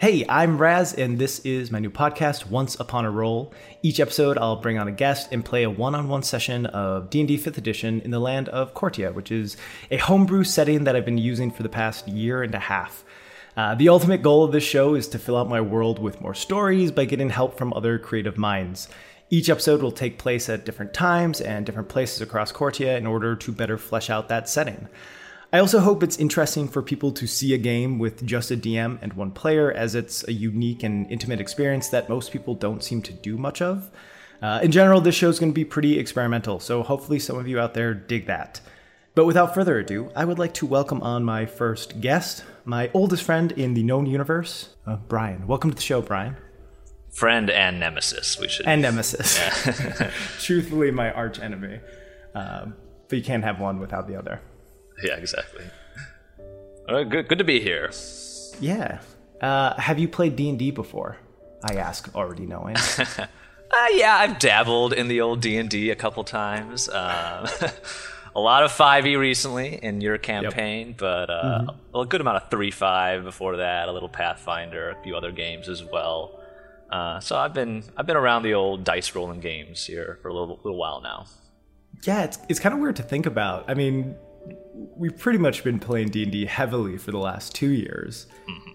Hey, I'm Raz, and this is my new podcast, Once Upon a Roll. Each episode, I'll bring on a guest and play a one-on-one session of D&D 5th Edition in the land of Cortia, which is a homebrew setting that I've been using for the past year and a half. Uh, the ultimate goal of this show is to fill out my world with more stories by getting help from other creative minds. Each episode will take place at different times and different places across Cortia in order to better flesh out that setting. I also hope it's interesting for people to see a game with just a DM and one player, as it's a unique and intimate experience that most people don't seem to do much of. Uh, in general, this show is going to be pretty experimental, so hopefully some of you out there dig that. But without further ado, I would like to welcome on my first guest, my oldest friend in the known universe, uh, Brian. Welcome to the show, Brian. Friend and nemesis, we should. And nemesis. Yeah. Truthfully, my arch enemy. Um, but you can't have one without the other. Yeah, exactly. Good, good to be here. Yeah. Uh, have you played D and D before? I ask, already knowing. uh, yeah, I've dabbled in the old D and D a couple times. Um, a lot of five E recently in your campaign, yep. but uh, mm-hmm. a good amount of three five before that. A little Pathfinder, a few other games as well. Uh, so I've been I've been around the old dice rolling games here for a little little while now. Yeah, it's it's kind of weird to think about. I mean, we've pretty much been playing D&D heavily for the last 2 years. Mm-hmm.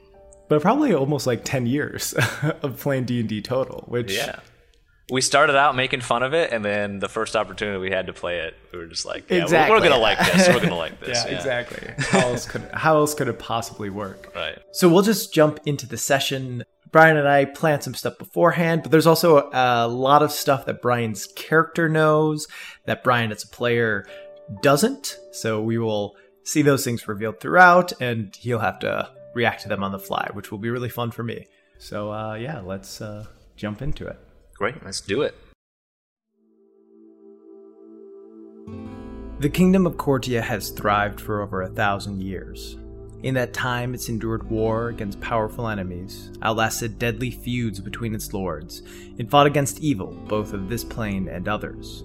But probably almost like 10 years of playing D&D total, which Yeah. We started out making fun of it and then the first opportunity we had to play it, we were just like, yeah, exactly. we're, we're going to like this. We're going to like this. yeah, yeah, exactly. How else could how else could it possibly work? Right. So we'll just jump into the session. Brian and I planned some stuff beforehand, but there's also a lot of stuff that Brian's character knows, that Brian as a player doesn't. So we will see those things revealed throughout, and he'll have to react to them on the fly, which will be really fun for me. So uh, yeah, let's uh, jump into it. Great, let's do it. The kingdom of Cortia has thrived for over a thousand years. In that time, it's endured war against powerful enemies, outlasted deadly feuds between its lords, and fought against evil, both of this plane and others.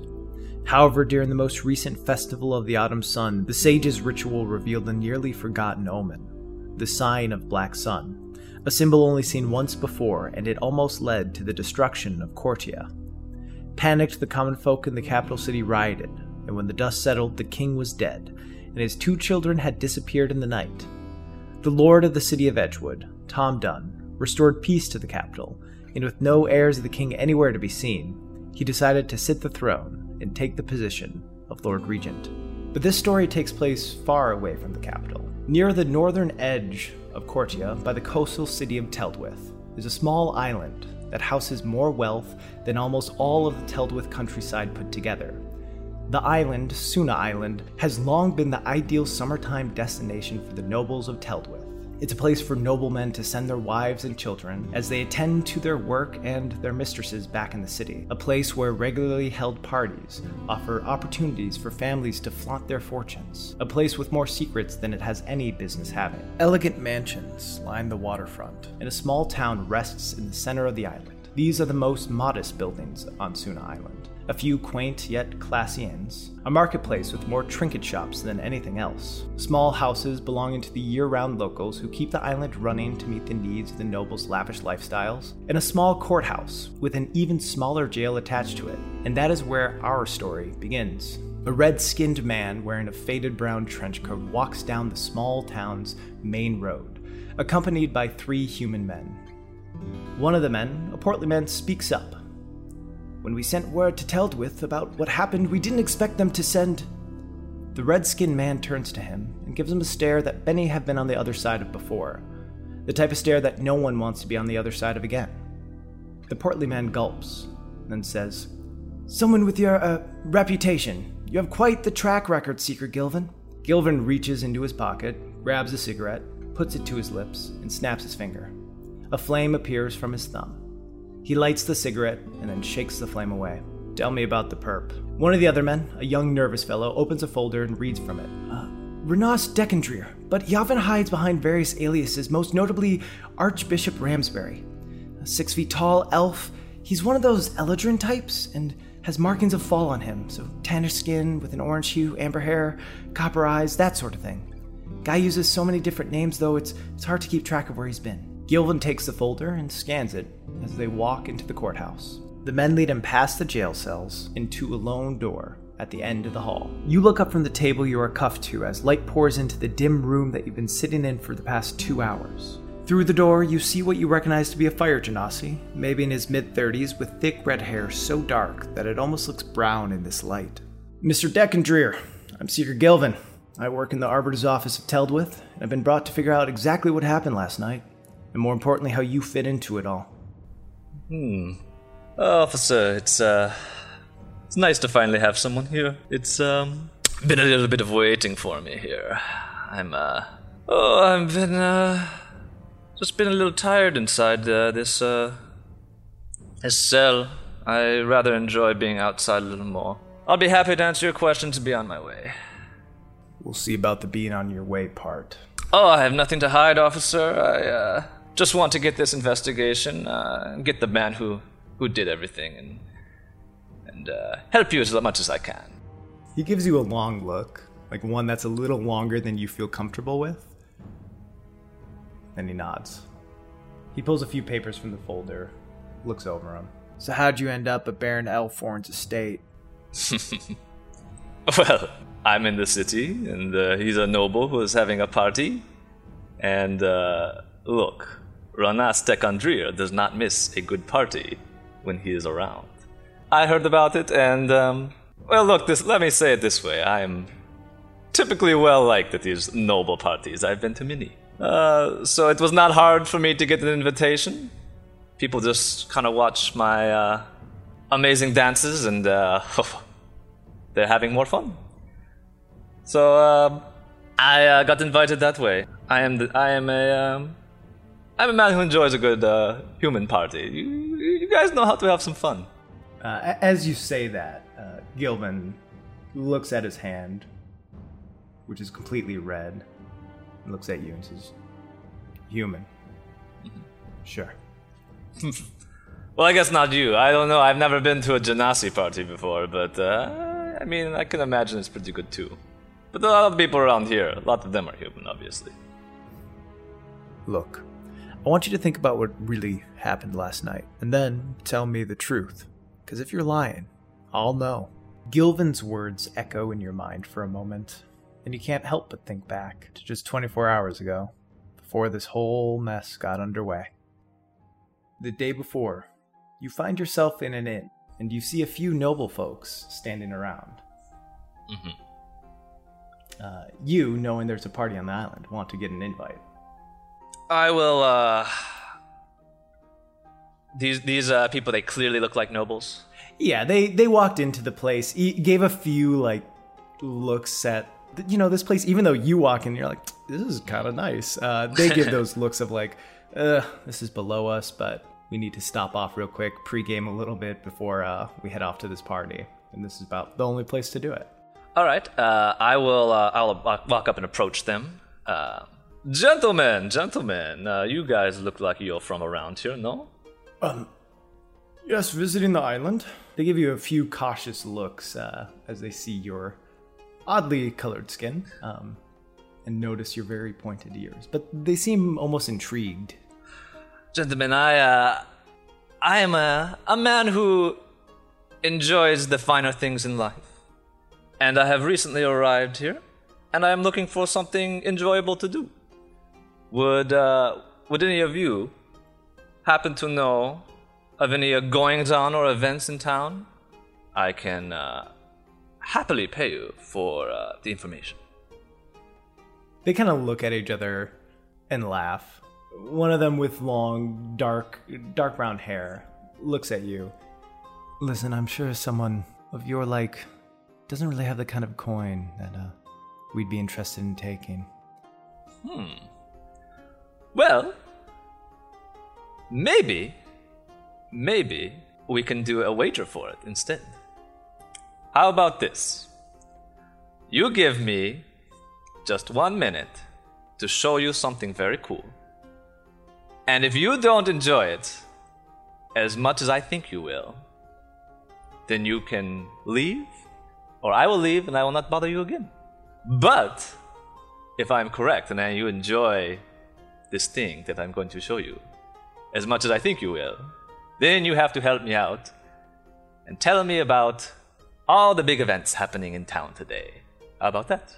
However, during the most recent festival of the autumn sun, the sage's ritual revealed a nearly forgotten omen the sign of Black Sun, a symbol only seen once before, and it almost led to the destruction of Cortia. Panicked, the common folk in the capital city rioted, and when the dust settled, the king was dead, and his two children had disappeared in the night. The lord of the city of Edgewood, Tom Dunn, restored peace to the capital, and with no heirs of the king anywhere to be seen, he decided to sit the throne and take the position of Lord Regent. But this story takes place far away from the capital. Near the northern edge of Cortia, by the coastal city of Teldwith, is a small island that houses more wealth than almost all of the Teldwith countryside put together. The island, Suna Island, has long been the ideal summertime destination for the nobles of Teldwith. It's a place for noblemen to send their wives and children as they attend to their work and their mistresses back in the city. A place where regularly held parties offer opportunities for families to flaunt their fortunes. A place with more secrets than it has any business having. Elegant mansions line the waterfront, and a small town rests in the center of the island. These are the most modest buildings on Suna Island a few quaint yet classy inns, a marketplace with more trinket shops than anything else, small houses belonging to the year round locals who keep the island running to meet the needs of the nobles' lavish lifestyles, and a small courthouse with an even smaller jail attached to it. And that is where our story begins. A red skinned man wearing a faded brown trench coat walks down the small town's main road, accompanied by three human men. One of the men, a portly man, speaks up when we sent word to Teldwith about what happened, we didn't expect them to send. The red skinned man turns to him and gives him a stare that many have been on the other side of before. The type of stare that no one wants to be on the other side of again. The portly man gulps, then says, Someone with your, uh, reputation. You have quite the track record, Seeker Gilvin. Gilvin reaches into his pocket, grabs a cigarette, puts it to his lips, and snaps his finger. A flame appears from his thumb. He lights the cigarette and then shakes the flame away. Tell me about the perp. One of the other men, a young nervous fellow, opens a folder and reads from it. Uh, Renas Decandrier, but he often hides behind various aliases, most notably Archbishop Ramsbury. A six feet tall elf, he's one of those Eladrin types and has markings of fall on him, so tannish skin with an orange hue, amber hair, copper eyes, that sort of thing. Guy uses so many different names though, it's, it's hard to keep track of where he's been. Gilvin takes the folder and scans it as they walk into the courthouse. The men lead him past the jail cells into a lone door at the end of the hall. You look up from the table you are cuffed to as light pours into the dim room that you've been sitting in for the past two hours. Through the door, you see what you recognize to be a fire genasi, maybe in his mid 30s, with thick red hair so dark that it almost looks brown in this light. Mr. Decandrier, I'm Seeker Gilvin. I work in the Arbiter's office of Teldwith, and I've been brought to figure out exactly what happened last night, and more importantly, how you fit into it all. Hmm. Officer, it's, uh, it's nice to finally have someone here. It's um been a little bit of waiting for me here. I'm uh oh I've been uh just been a little tired inside uh, this uh this cell. I rather enjoy being outside a little more. I'll be happy to answer your questions and be on my way. We'll see about the being on your way part. Oh, I have nothing to hide, officer. I uh just want to get this investigation, uh, and get the man who who did everything and and uh, help you as much as I can. He gives you a long look, like one that's a little longer than you feel comfortable with. Then he nods. He pulls a few papers from the folder, looks over them. So, how'd you end up at Baron Elforn's estate? well, I'm in the city, and uh, he's a noble who is having a party. And uh, look, Ranas Tekandrir does not miss a good party when he is around. I heard about it, and um, well, look. This let me say it this way: I am typically well liked at these noble parties. I've been to many, uh, so it was not hard for me to get an invitation. People just kind of watch my uh, amazing dances, and uh, they're having more fun. So uh, I uh, got invited that way. I am the, I am a um, I'm a man who enjoys a good uh, human party. You, you guys know how to have some fun. Uh, as you say that, uh, Gilvin looks at his hand, which is completely red, and looks at you and says, Human. Mm-hmm. Sure. well, I guess not you. I don't know. I've never been to a Genasi party before, but uh, I mean, I can imagine it's pretty good too. But a lot of people around here, a lot of them are human, obviously. Look, I want you to think about what really happened last night, and then tell me the truth. Because if you're lying, I'll know. Gilvin's words echo in your mind for a moment, and you can't help but think back to just 24 hours ago, before this whole mess got underway. The day before, you find yourself in an inn, and you see a few noble folks standing around. Mm-hmm. Uh, you, knowing there's a party on the island, want to get an invite. I will, uh, these these uh, people they clearly look like nobles. Yeah, they they walked into the place, gave a few like looks at you know this place. Even though you walk in, you're like, this is kind of nice. Uh, they give those looks of like, uh, this is below us, but we need to stop off real quick, pregame a little bit before uh, we head off to this party. And this is about the only place to do it. All right, uh, I will. Uh, I'll walk up and approach them. Gentlemen, gentlemen, uh, you guys look like you're from around here, no? Um, yes, visiting the island. They give you a few cautious looks uh, as they see your oddly colored skin um, and notice your very pointed ears, but they seem almost intrigued. Gentlemen, I, uh, I am a, a man who enjoys the finer things in life. And I have recently arrived here, and I am looking for something enjoyable to do. Would, uh, would any of you happen to know of any uh, goings on or events in town, I can uh, happily pay you for uh, the information. They kind of look at each other and laugh. One of them with long, dark, dark brown hair looks at you. Listen, I'm sure someone of your like doesn't really have the kind of coin that uh, we'd be interested in taking. Hmm. Well, Maybe, maybe we can do a wager for it instead. How about this? You give me just one minute to show you something very cool. And if you don't enjoy it as much as I think you will, then you can leave, or I will leave and I will not bother you again. But if I'm correct and you enjoy this thing that I'm going to show you, as much as I think you will, then you have to help me out and tell me about all the big events happening in town today. How about that?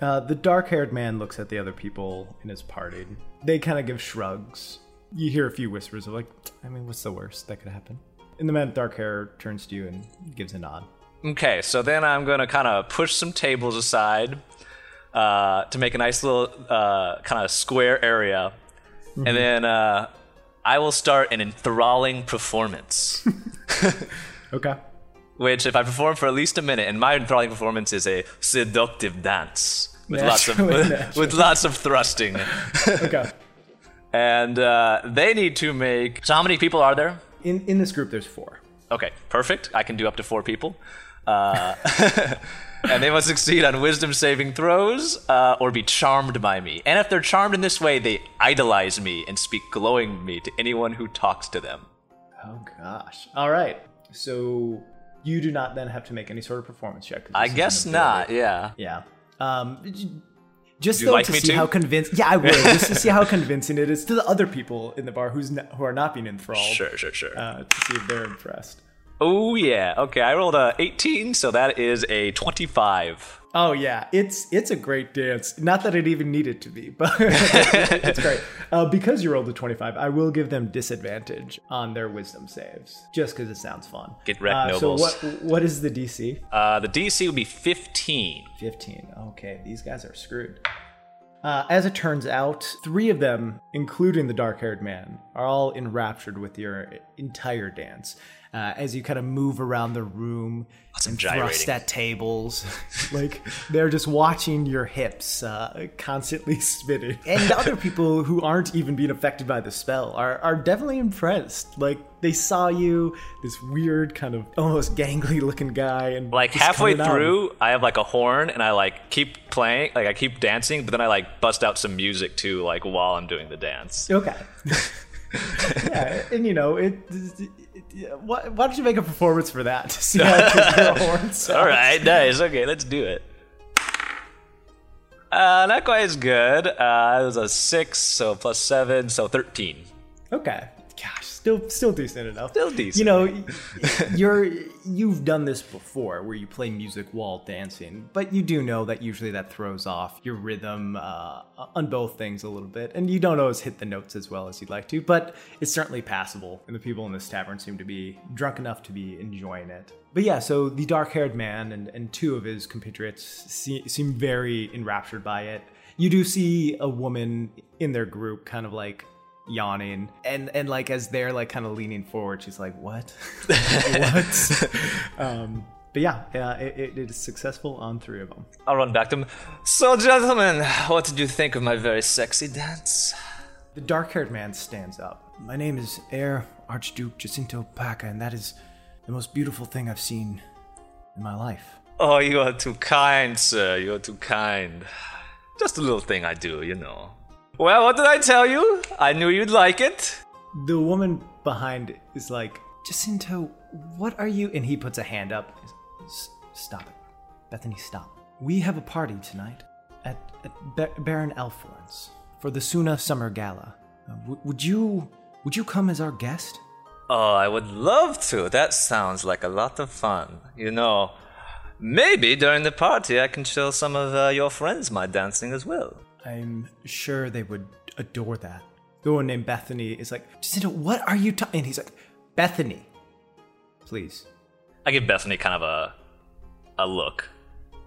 Uh, the dark haired man looks at the other people in his party. They kind of give shrugs. You hear a few whispers of, like, I mean, what's the worst that could happen? And the man with dark hair turns to you and gives a nod. Okay, so then I'm going to kind of push some tables aside uh, to make a nice little uh, kind of square area. Mm-hmm. And then uh, I will start an enthralling performance. okay. Which, if I perform for at least a minute, and my enthralling performance is a seductive dance with naturally, lots of with, with lots of thrusting. okay. And uh, they need to make. So, how many people are there? In in this group, there's four. Okay, perfect. I can do up to four people. And they must succeed on wisdom saving throws uh, or be charmed by me. And if they're charmed in this way, they idolize me and speak glowingly to anyone who talks to them. Oh gosh! All right. So you do not then have to make any sort of performance check. I guess not. Yeah. Yeah. Um, just though like to see too? how convinced. Yeah, I would. just to see how convincing it is to the other people in the bar who's not, who are not being enthralled. Sure, sure, sure. Uh, to see if they're impressed. Oh yeah. Okay, I rolled a 18, so that is a 25. Oh yeah, it's it's a great dance. Not that it even needed to be, but it's great. Uh, because you rolled a 25, I will give them disadvantage on their wisdom saves, just because it sounds fun. Get wrecked, uh, nobles. So what what is the DC? Uh, the DC would be 15. 15. Okay, these guys are screwed. Uh, as it turns out, three of them, including the dark haired man, are all enraptured with your entire dance uh, as you kind of move around the room Lots and thrust at tables. like they're just watching your hips uh, constantly spinning. And other people who aren't even being affected by the spell are, are definitely impressed. Like they saw you, this weird kind of almost gangly looking guy, and like halfway through, I have like a horn and I like keep playing, like I keep dancing, but then I like bust out some music too, like while I'm doing the dance. Okay. yeah, and you know it, it why, why don't you make a performance for that? To see how All right, nice. Okay, let's do it. Uh, not quite as good. Uh, it was a six, so plus seven, so thirteen. Okay still still decent enough. Still decent. You know, you're you've done this before where you play music while dancing, but you do know that usually that throws off your rhythm uh, on both things a little bit, and you don't always hit the notes as well as you'd like to. But it's certainly passable, and the people in this tavern seem to be drunk enough to be enjoying it. But yeah, so the dark-haired man and, and two of his compatriots see, seem very enraptured by it. You do see a woman in their group kind of like yawning and and like as they're like kind of leaning forward she's like what what um but yeah, yeah it, it is successful on three of them. I'll run back to them. So, gentlemen, what did you think of my very sexy dance? The dark haired man stands up. My name is Heir Archduke Jacinto Paca, and that is the most beautiful thing I've seen in my life. Oh, you are too kind, sir. You are too kind. Just a little thing I do, you know. Well, what did I tell you? I knew you'd like it. The woman behind is like, Jacinto, what are you? And he puts a hand up. Stop it. Bethany, stop. We have a party tonight at, at Baron Elforn's for the Suna Summer Gala. Uh, w- would you would you come as our guest? Oh, I would love to. That sounds like a lot of fun. You know, maybe during the party I can show some of uh, your friends my dancing as well. I'm sure they would adore that. The one named Bethany is like, Jacinto, what are you talking? And he's like, Bethany, please. I give Bethany kind of a a look.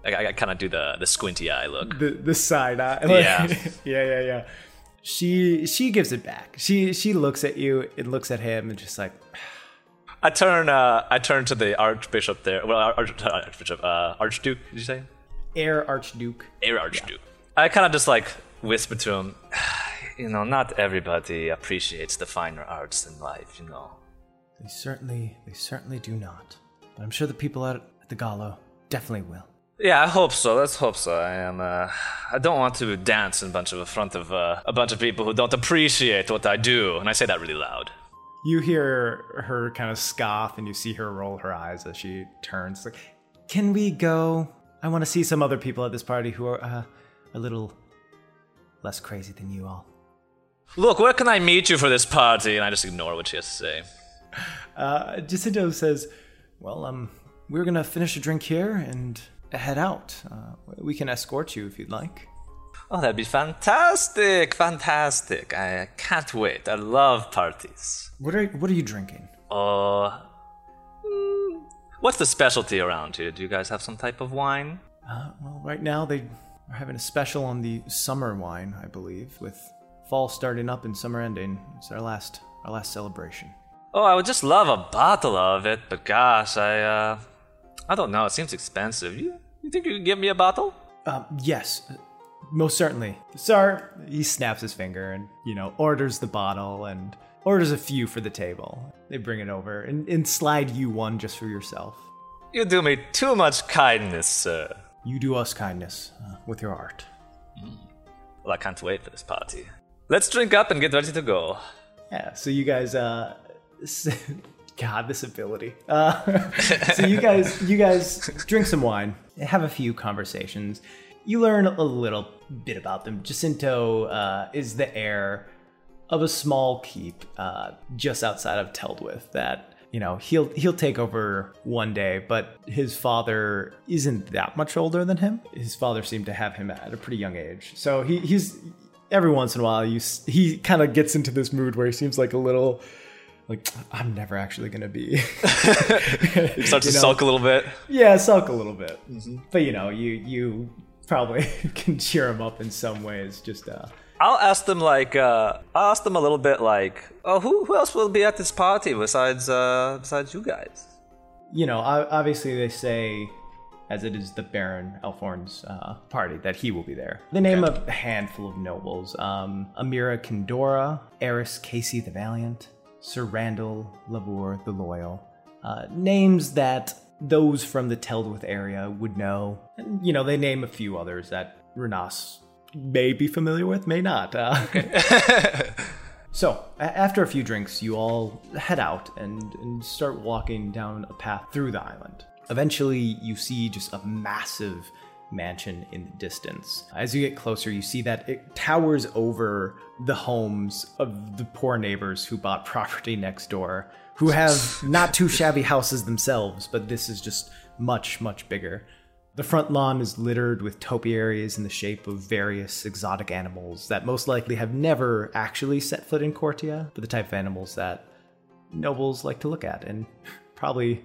I, I kind of do the the squinty eye look. The the side eye. Like, yeah. yeah, yeah, yeah. She she gives it back. She she looks at you and looks at him and just like. I turn uh I turn to the archbishop there. Well, arch, archbishop, uh, archduke. Did you say? Heir archduke. Heir archduke. Yeah. I kind of just like whisper to him, you know, not everybody appreciates the finer arts in life, you know. They certainly, they certainly do not. But I'm sure the people out at the Gallo definitely will. Yeah, I hope so. Let's hope so. I am. Uh, I don't want to dance in bunch of front of uh, a bunch of people who don't appreciate what I do, and I say that really loud. You hear her kind of scoff, and you see her roll her eyes as she turns. Like, can we go? I want to see some other people at this party who are uh, a little less crazy than you all. Look, where can I meet you for this party? And I just ignore what she has to say. Uh, Jacinto says, Well, um, we're gonna finish a drink here and head out. Uh, we can escort you if you'd like. Oh, that'd be fantastic! Fantastic! I can't wait. I love parties. What are What are you drinking? Uh, mm, what's the specialty around here? Do you guys have some type of wine? Uh, well, right now they are having a special on the summer wine, I believe, with fall starting up and summer ending. It's our last our last celebration. Oh, I would just love a bottle of it, but gosh, I uh, I don't know. It seems expensive. You you think you could give me a bottle? Um, yes, most certainly. Sir, he snaps his finger and, you know, orders the bottle and orders a few for the table. They bring it over and, and slide you one just for yourself. You do me too much kindness, sir. You do us kindness uh, with your art. Mm. Well, I can't wait for this party. Let's drink up and get ready to go. Yeah, so you guys, uh, God, this ability. Uh, so you guys, you guys drink some wine, have a few conversations. You learn a little bit about them. Jacinto uh, is the heir of a small keep uh, just outside of Teldwith that you know he'll he'll take over one day but his father isn't that much older than him his father seemed to have him at a pretty young age so he, he's every once in a while you he kind of gets into this mood where he seems like a little like I'm never actually gonna be. he starts to know? sulk a little bit. Yeah, sulk a little bit. Mm-hmm. But you know, you you probably can cheer him up in some ways. Just uh, I'll ask them like uh, I'll ask them a little bit like, oh, who who else will be at this party besides uh, besides you guys? You know, obviously they say, as it is the Baron Elforn's uh, party, that he will be there. They name okay. a handful of nobles: um, Amira Kindora, Eris Casey the Valiant, Sir Randall Lavour the Loyal. Uh, names that those from the Teldwith area would know. And, you know, they name a few others that Renas may be familiar with, may not. Uh, okay. so, a- after a few drinks, you all head out and, and start walking down a path through the island. Eventually, you see just a massive mansion in the distance. As you get closer, you see that it towers over the homes of the poor neighbors who bought property next door who have not too shabby houses themselves, but this is just much, much bigger. The front lawn is littered with topiaries in the shape of various exotic animals that most likely have never actually set foot in Cortia, but the type of animals that nobles like to look at and probably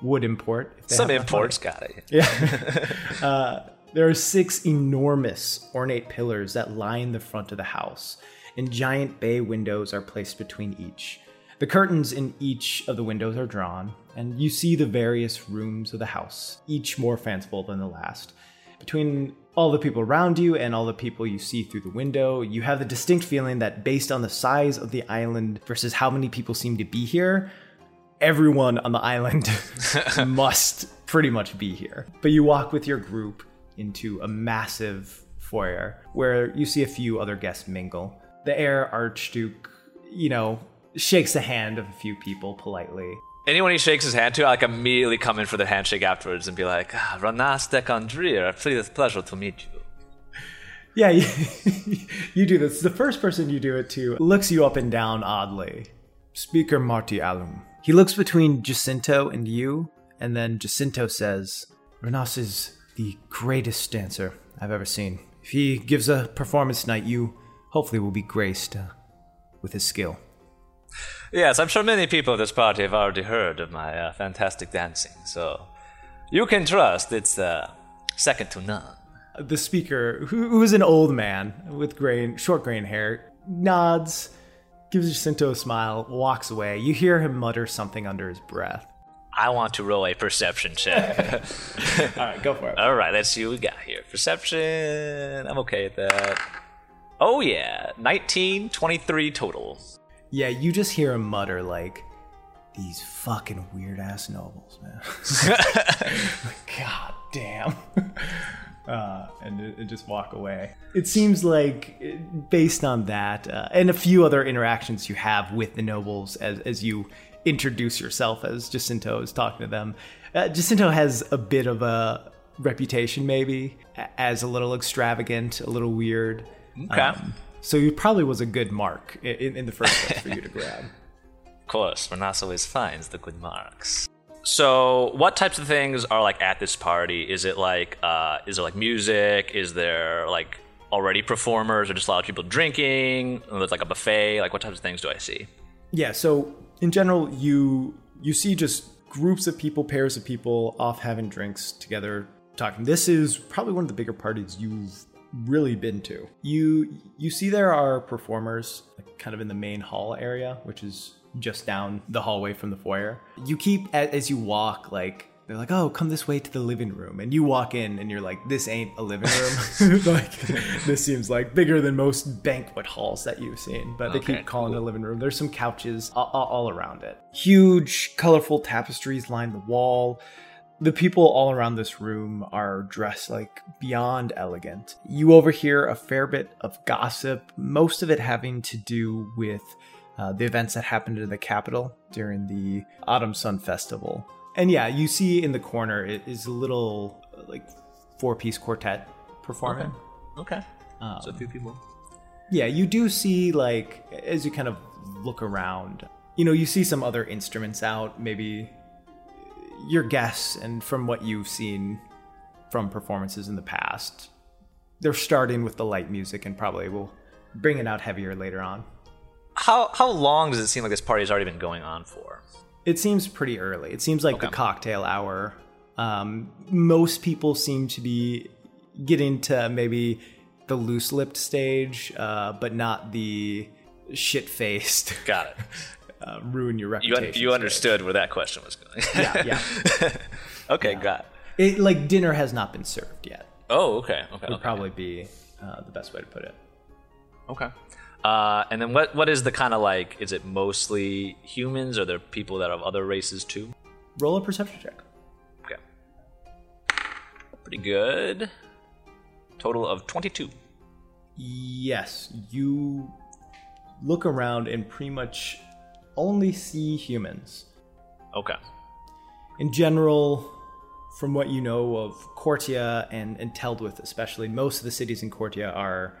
would import. Some imports got it. Yeah. uh, there are six enormous ornate pillars that line the front of the house, and giant bay windows are placed between each. The curtains in each of the windows are drawn, and you see the various rooms of the house, each more fanciful than the last. Between all the people around you and all the people you see through the window, you have the distinct feeling that based on the size of the island versus how many people seem to be here, everyone on the island must pretty much be here. But you walk with your group into a massive foyer where you see a few other guests mingle. The heir archduke, you know, shakes the hand of a few people politely. Anyone he shakes his hand to, I like immediately come in for the handshake afterwards and be like, ah, Ranas de Condrir, please, pleasure to meet you. Yeah, you, you, do this. The first person you do it to looks you up and down oddly. Speaker Marty Alum. He looks between Jacinto and you, and then Jacinto says, Renas is the greatest dancer I've ever seen. If he gives a performance tonight, you hopefully will be graced uh, with his skill. Yes, I'm sure many people at this party have already heard of my uh, fantastic dancing, so you can trust it's uh, second to none. The speaker, who is an old man with gray, short grain hair, nods, gives Jacinto a smile, walks away. You hear him mutter something under his breath. I want to roll a perception check. All right, go for it. All right, let's see what we got here. Perception. I'm okay with that. Oh, yeah. 19, 23 total. Yeah, you just hear him mutter like, "These fucking weird ass nobles, man." God damn. Uh, and, and, just walk away. It seems like, based on that, uh, and a few other interactions you have with the nobles as, as you introduce yourself as Jacinto is talking to them, uh, Jacinto has a bit of a reputation, maybe, as a little extravagant, a little weird. Okay. Um, so it probably was a good mark in, in the first place for you to grab. Of course, Renas always finds the good marks. So, what types of things are like at this party? Is it like, uh, is it like music? Is there like already performers, or just a lot of people drinking? There's like a buffet. Like, what types of things do I see? Yeah. So in general, you you see just groups of people, pairs of people, off having drinks together, talking. This is probably one of the bigger parties you've really been to. You you see there are performers like, kind of in the main hall area, which is just down the hallway from the foyer. You keep as you walk like they're like, "Oh, come this way to the living room," and you walk in, and you're like, "This ain't a living room. like, this seems like bigger than most banquet halls that you've seen." But they Okay, keep calling it a living room. There's some couches all, all around it. Huge, colorful tapestries line the wall. The people all around this room are dressed like beyond elegant. You overhear a fair bit of gossip, most of it having to do with uh, the events that happened in the capital during the Autumn Sun Festival. And yeah, you see in the corner it is a little uh, like four piece quartet performing. Okay. Um, so a few people. yeah, you do see like as you kind of look around, you know, you see some other instruments out, maybe your guess and from what you've seen from performances in the past. They're starting with the light music and probably will bring it out heavier later on. How how long does it seem like this party has already been going on for? It seems pretty early. It seems like the cocktail hour. Um, most people seem to be getting to maybe the loose lipped stage, uh, but not the shit faced, Got it. uh, ruin your reputation. you stage. understood where that question was going. Yeah, yeah. okay, got it. It, like dinner has not been served yet. Oh, okay, okay, Would okay. probably be uh, the best way to put it. Okay. Uh, and then what what is the kind of like? Is it mostly humans, or are there people that have other races too? Roll a perception check. Okay. Pretty good. Total of twenty-two. Yes, you look around and pretty much only see humans. Okay. in general, from what you know of Cortia and, and Teldwith especially, most of the cities in Cortia are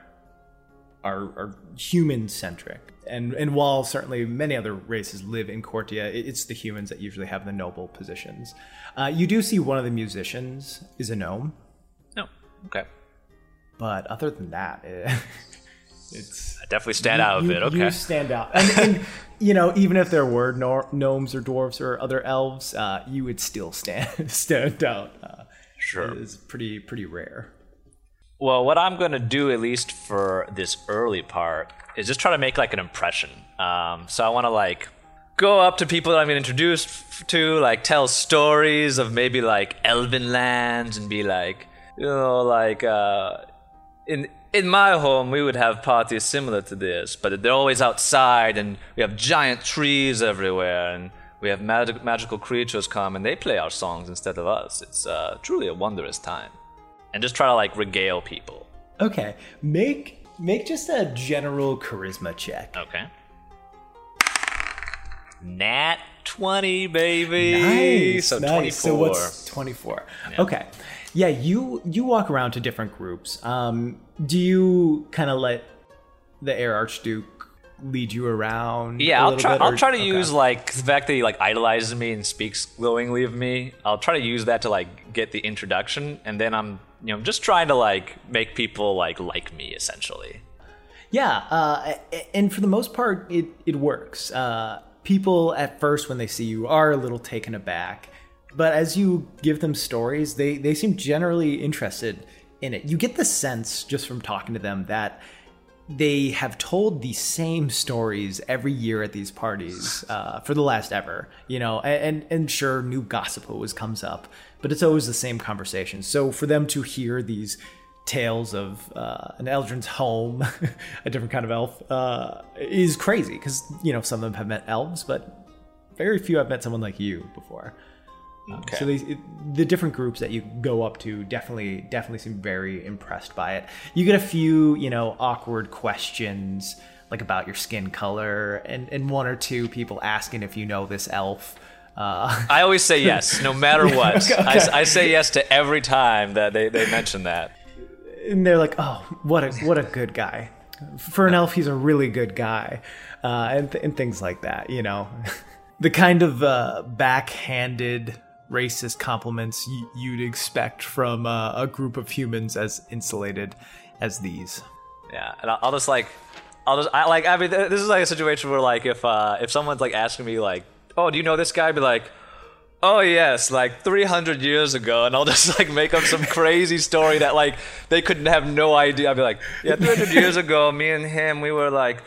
are, are human centric. And and while certainly many other races live in Cortia, it- it's the humans that usually have the noble positions. Uh, you do see one of the musicians is a gnome, No. Okay. but other than that, eh, it's I definitely stand out a you, bit. Okay. You stand out. And, and you know, even if there were no, gnomes or dwarves or other elves, uh, you would still stand stand out. Uh, Sure. It's pretty pretty rare. Well, what I'm gonna do at least for this early part is just try to make like an impression. Um, so I want to like go up to people that I'm gonna introduce f- to, like tell stories of maybe like elven lands, and be like, you know, like uh, in in my home we would have parties similar to this, but they're always outside, and we have giant trees everywhere, and we have mag- magical creatures come and they play our songs instead of us. It's uh, truly a wondrous time and just try to like regale people. Okay, make make just a general charisma check. Okay. Nat 20, baby. Nice, So nice. 24. So what's twenty four? Okay, yeah. You you walk around to different groups. Um, do you kind of let the Heir Archduke lead you around? yeah, I'll try. I'll try to okay. use like the fact that he like idolizes me and speaks glowingly of me. I'll try to use that to like get the introduction, and then I'm you know just trying to like make people like like me essentially. Yeah, uh, and for the most part, it it works. Uh, people at first, when they see you, are a little taken aback, but as you give them stories, they they seem generally interested in it. You get the sense just from talking to them that they have told the same stories every year at these parties uh, for the last ever. You know, and, and and sure, new gossip always comes up, but it's always the same conversation. So for them to hear these tales of uh, an Eladrin's home, a different kind of elf, uh, is crazy because you know some of them have met elves, but very few have met someone like you before. Okay. So these, the different groups that you go up to definitely definitely seem very impressed by it. You get a few, you know, awkward questions like about your skin color and, and one or two people asking if you know this elf. Uh, I always say yes, no matter what. Okay, I. I say yes to every time that they, they mention that. and they're like, "Oh, what a what a good guy." For an elf, he's a really good guy, uh, and th- and things like that. You know, the kind of uh, backhanded racist compliments y- you'd expect from uh, a group of humans as insulated as these. Yeah, and I'll, just like, I'll just I like. I mean, this is like a situation where like if uh if someone's like asking me like, oh, do you know this guy? I'd be like. Oh yes, like 300 years ago, and I'll just like make up some crazy story that like they couldn't have no idea. I'd be like, yeah, 300 years ago, me and him, we were like,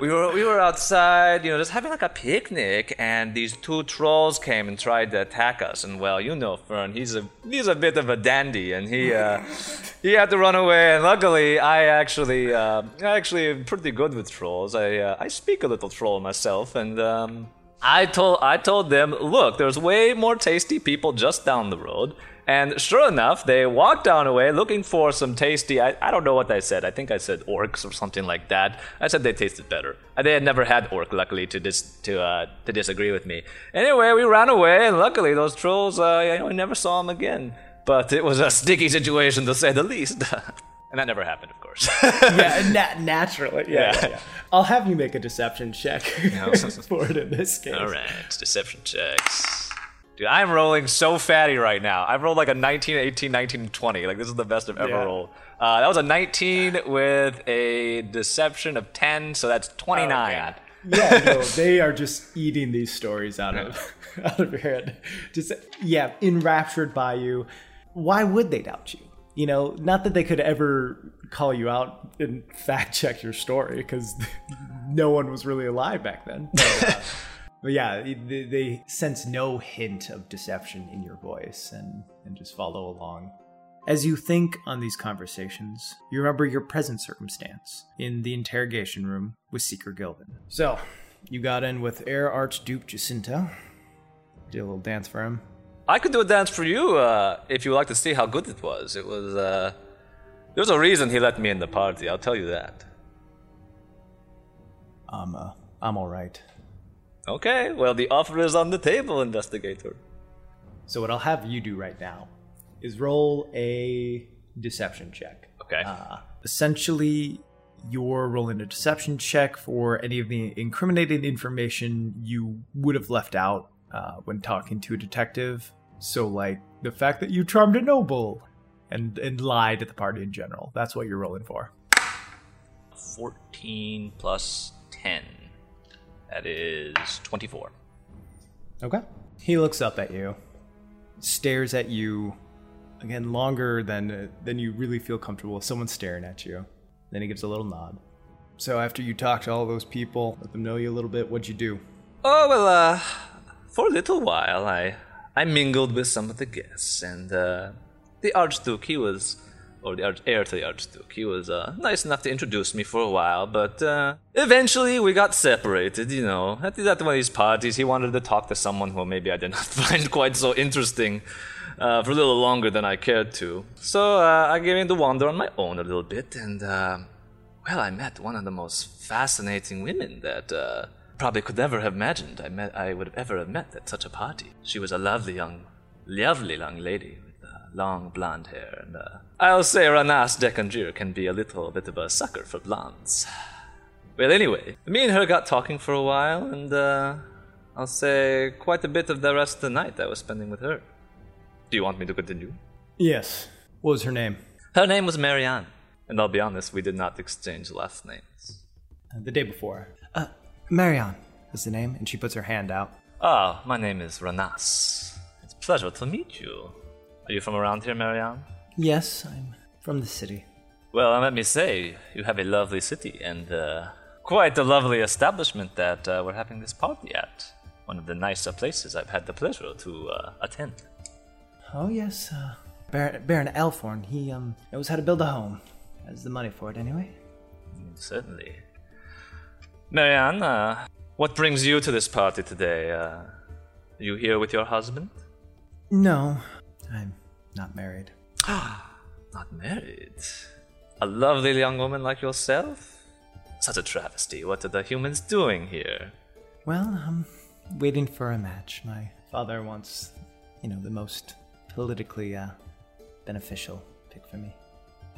we were we were outside, you know, just having like a picnic, and these two trolls came and tried to attack us. And well, you know, Fern, he's a he's a bit of a dandy, and he uh, he had to run away. And luckily, I actually uh, I actually am pretty good with trolls. I uh, I speak a little troll myself, and um, I told I told them, look, there's way more tasty people just down the road. And sure enough, they walked down the way looking for some tasty. I, I don't know what I said. I think I said orcs or something like that. I said they tasted better. They had never had orc, luckily, to dis, to uh, to disagree with me. Anyway, we ran away, and luckily those trolls, uh, you know, I never saw them again. But it was a sticky situation to say the least. and that never happened, of course. yeah, na- naturally. Yeah, Yeah. yeah. I'll have you make a deception check for it in this case. All right, deception checks. Dude, I'm rolling so fatty right now. I've rolled like a 19, 18, 19, 20. Like, this is the best I've ever Yeah. rolled. Uh, that was a 19 with a deception of 10, so that's 29. yeah, no, they are just eating these stories out of out of your head. Just yeah, enraptured by you. Why would they doubt you? You know, not that they could ever call you out and fact check your story because no one was really alive back then. But, uh, but yeah, they, they sense no hint of deception in your voice and and just follow along. As you think on these conversations, you remember your present circumstance in the interrogation room with Seeker Gilvin. So, you got in with Heir Archduke Jacinto. Did a little dance for him. I could do a dance for you uh, if you would like to see how good it was. It was, uh, there's a reason he let me in the party, I'll tell you that. I'm, uh, I'm all right. Okay, well, the offer is on the table, investigator. So, what I'll have you do right now is roll a deception check. Okay. Uh, essentially, you're rolling a deception check for any of the incriminating information you would have left out uh, when talking to a detective. So, like the fact that you charmed a noble and and lied at the party in general. That's what you're rolling for. 14 plus 10. That is 24. Okay. He looks up at you, stares at you, again longer than uh, than you really feel comfortable with someone staring at you. Then he gives a little nod. So after you talk to all those people, let them know you a little bit. What'd you do? Oh, well, uh, for a little while, I, I mingled with some of the guests, and, uh, the Archduke, he was, or the arch- heir to the Archduke, he was, uh, nice enough to introduce me for a while, but, uh, eventually we got separated, you know. At, at one of these parties, he wanted to talk to someone who maybe I did not find quite so interesting, uh, for a little longer than I cared to. So, uh, I gave in to wander on my own a little bit, and, uh, well, I met one of the most fascinating women that uh, probably could never have imagined I met I would have ever have met at such a party. She was a lovely young, lovely young lady with uh, long blonde hair, and uh, I'll say Ranas Dekanjir can be a little bit of a sucker for blondes. Well, anyway, me and her got talking for a while, and uh, I'll say quite a bit of the rest of the night I was spending with her. Do you want me to continue? Yes. What was her name? Her name was Marianne, and I'll be honest, we did not exchange last names. Uh, the day before. Marianne is the name, and she puts her hand out. Ah, my name is Ranas. It's a pleasure to meet you. Are you from around here, Marianne? Yes, I'm from the city. Well, let me say, you have a lovely city and uh, quite a lovely establishment that uh, we're having this party at. One of the nicer places I've had the pleasure to uh, attend. Oh yes, uh, Baron, Baron Elforn. He um knows how to build a home. Has the money for it anyway. Certainly. Marianne, uh, what brings you to this party today? Uh, you here with your husband? No, I'm not married. Ah not married. A lovely young woman like yourself? Such a travesty. What are the humans doing here? Well, I'm waiting for a match. My father wants, you know, the most politically uh, beneficial pick for me.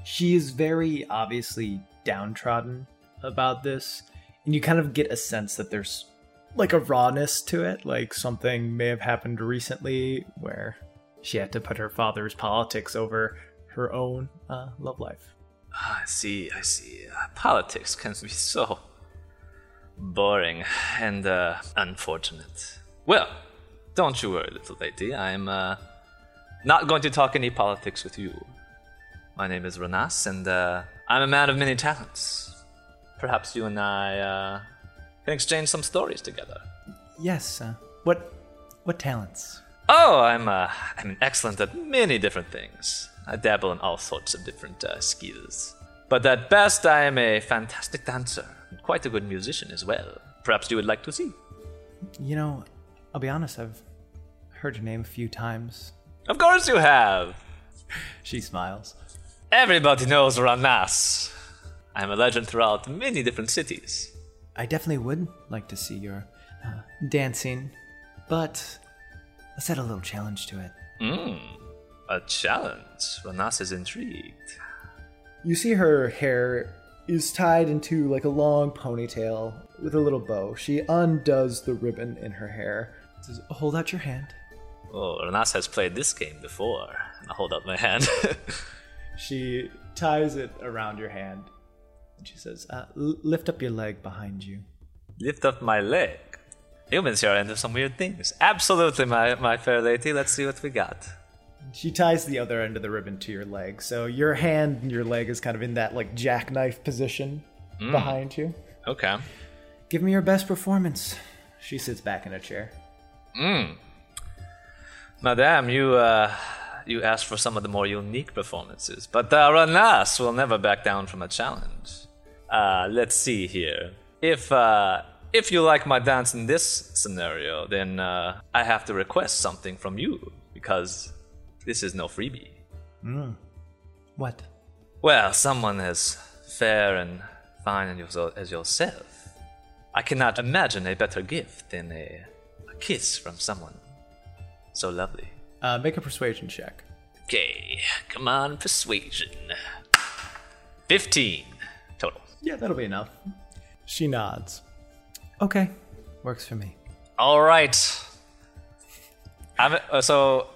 She is very obviously downtrodden about this, and you kind of get a sense that there's like a rawness to it, like something may have happened recently where she had to put her father's politics over her own uh, love life. Ah, I see, I see. Uh, politics can be so boring and uh, unfortunate. Well, don't you worry, little lady. I'm uh, not going to talk any politics with you. My name is Renas, and uh, I'm a man of many talents. Perhaps you and I uh, can exchange some stories together. Yes. Uh, what what talents? Oh, I'm uh, I'm excellent at many different things. I dabble in all sorts of different uh, skills. But at best, I am a fantastic dancer and quite a good musician as well. Perhaps you would like to see. You know, I'll be honest. I've heard your name a few times. Of course you have. She smiles. Everybody knows Ranas. I'm a legend throughout many different cities. I definitely would like to see your uh, dancing, but let's add a little challenge to it. Hmm, a challenge. Ranas is intrigued. You see her hair is tied into like a long ponytail with a little bow. She undoes the ribbon in her hair. Says, "Hold out your hand." Oh, Ranas has played this game before. I hold out my hand. she ties it around your hand and she says, uh, Lift up your leg behind you. Lift up my leg? Humans are into some weird things. Absolutely, my, my fair lady. Let's see what we got. She ties the other end of the ribbon to your leg, so your hand and your leg is kind of in that like jackknife position mm. behind you. Okay. Give me your best performance. She sits back in a chair. Hmm. Madame, you uh, you asked for some of the more unique performances, but uh, Ranas will never back down from a challenge. Uh, let's see here. If uh, if you like my dance in this scenario, then uh, I have to request something from you because this is no freebie. Mm. What? Well, someone as fair and fine as yourself. I cannot imagine a better gift than a, a kiss from someone so lovely. Uh, make a persuasion check. Okay, come on, persuasion. 15 total. Yeah, that'll be enough. She nods. Okay, works for me. All right. I'm, uh, so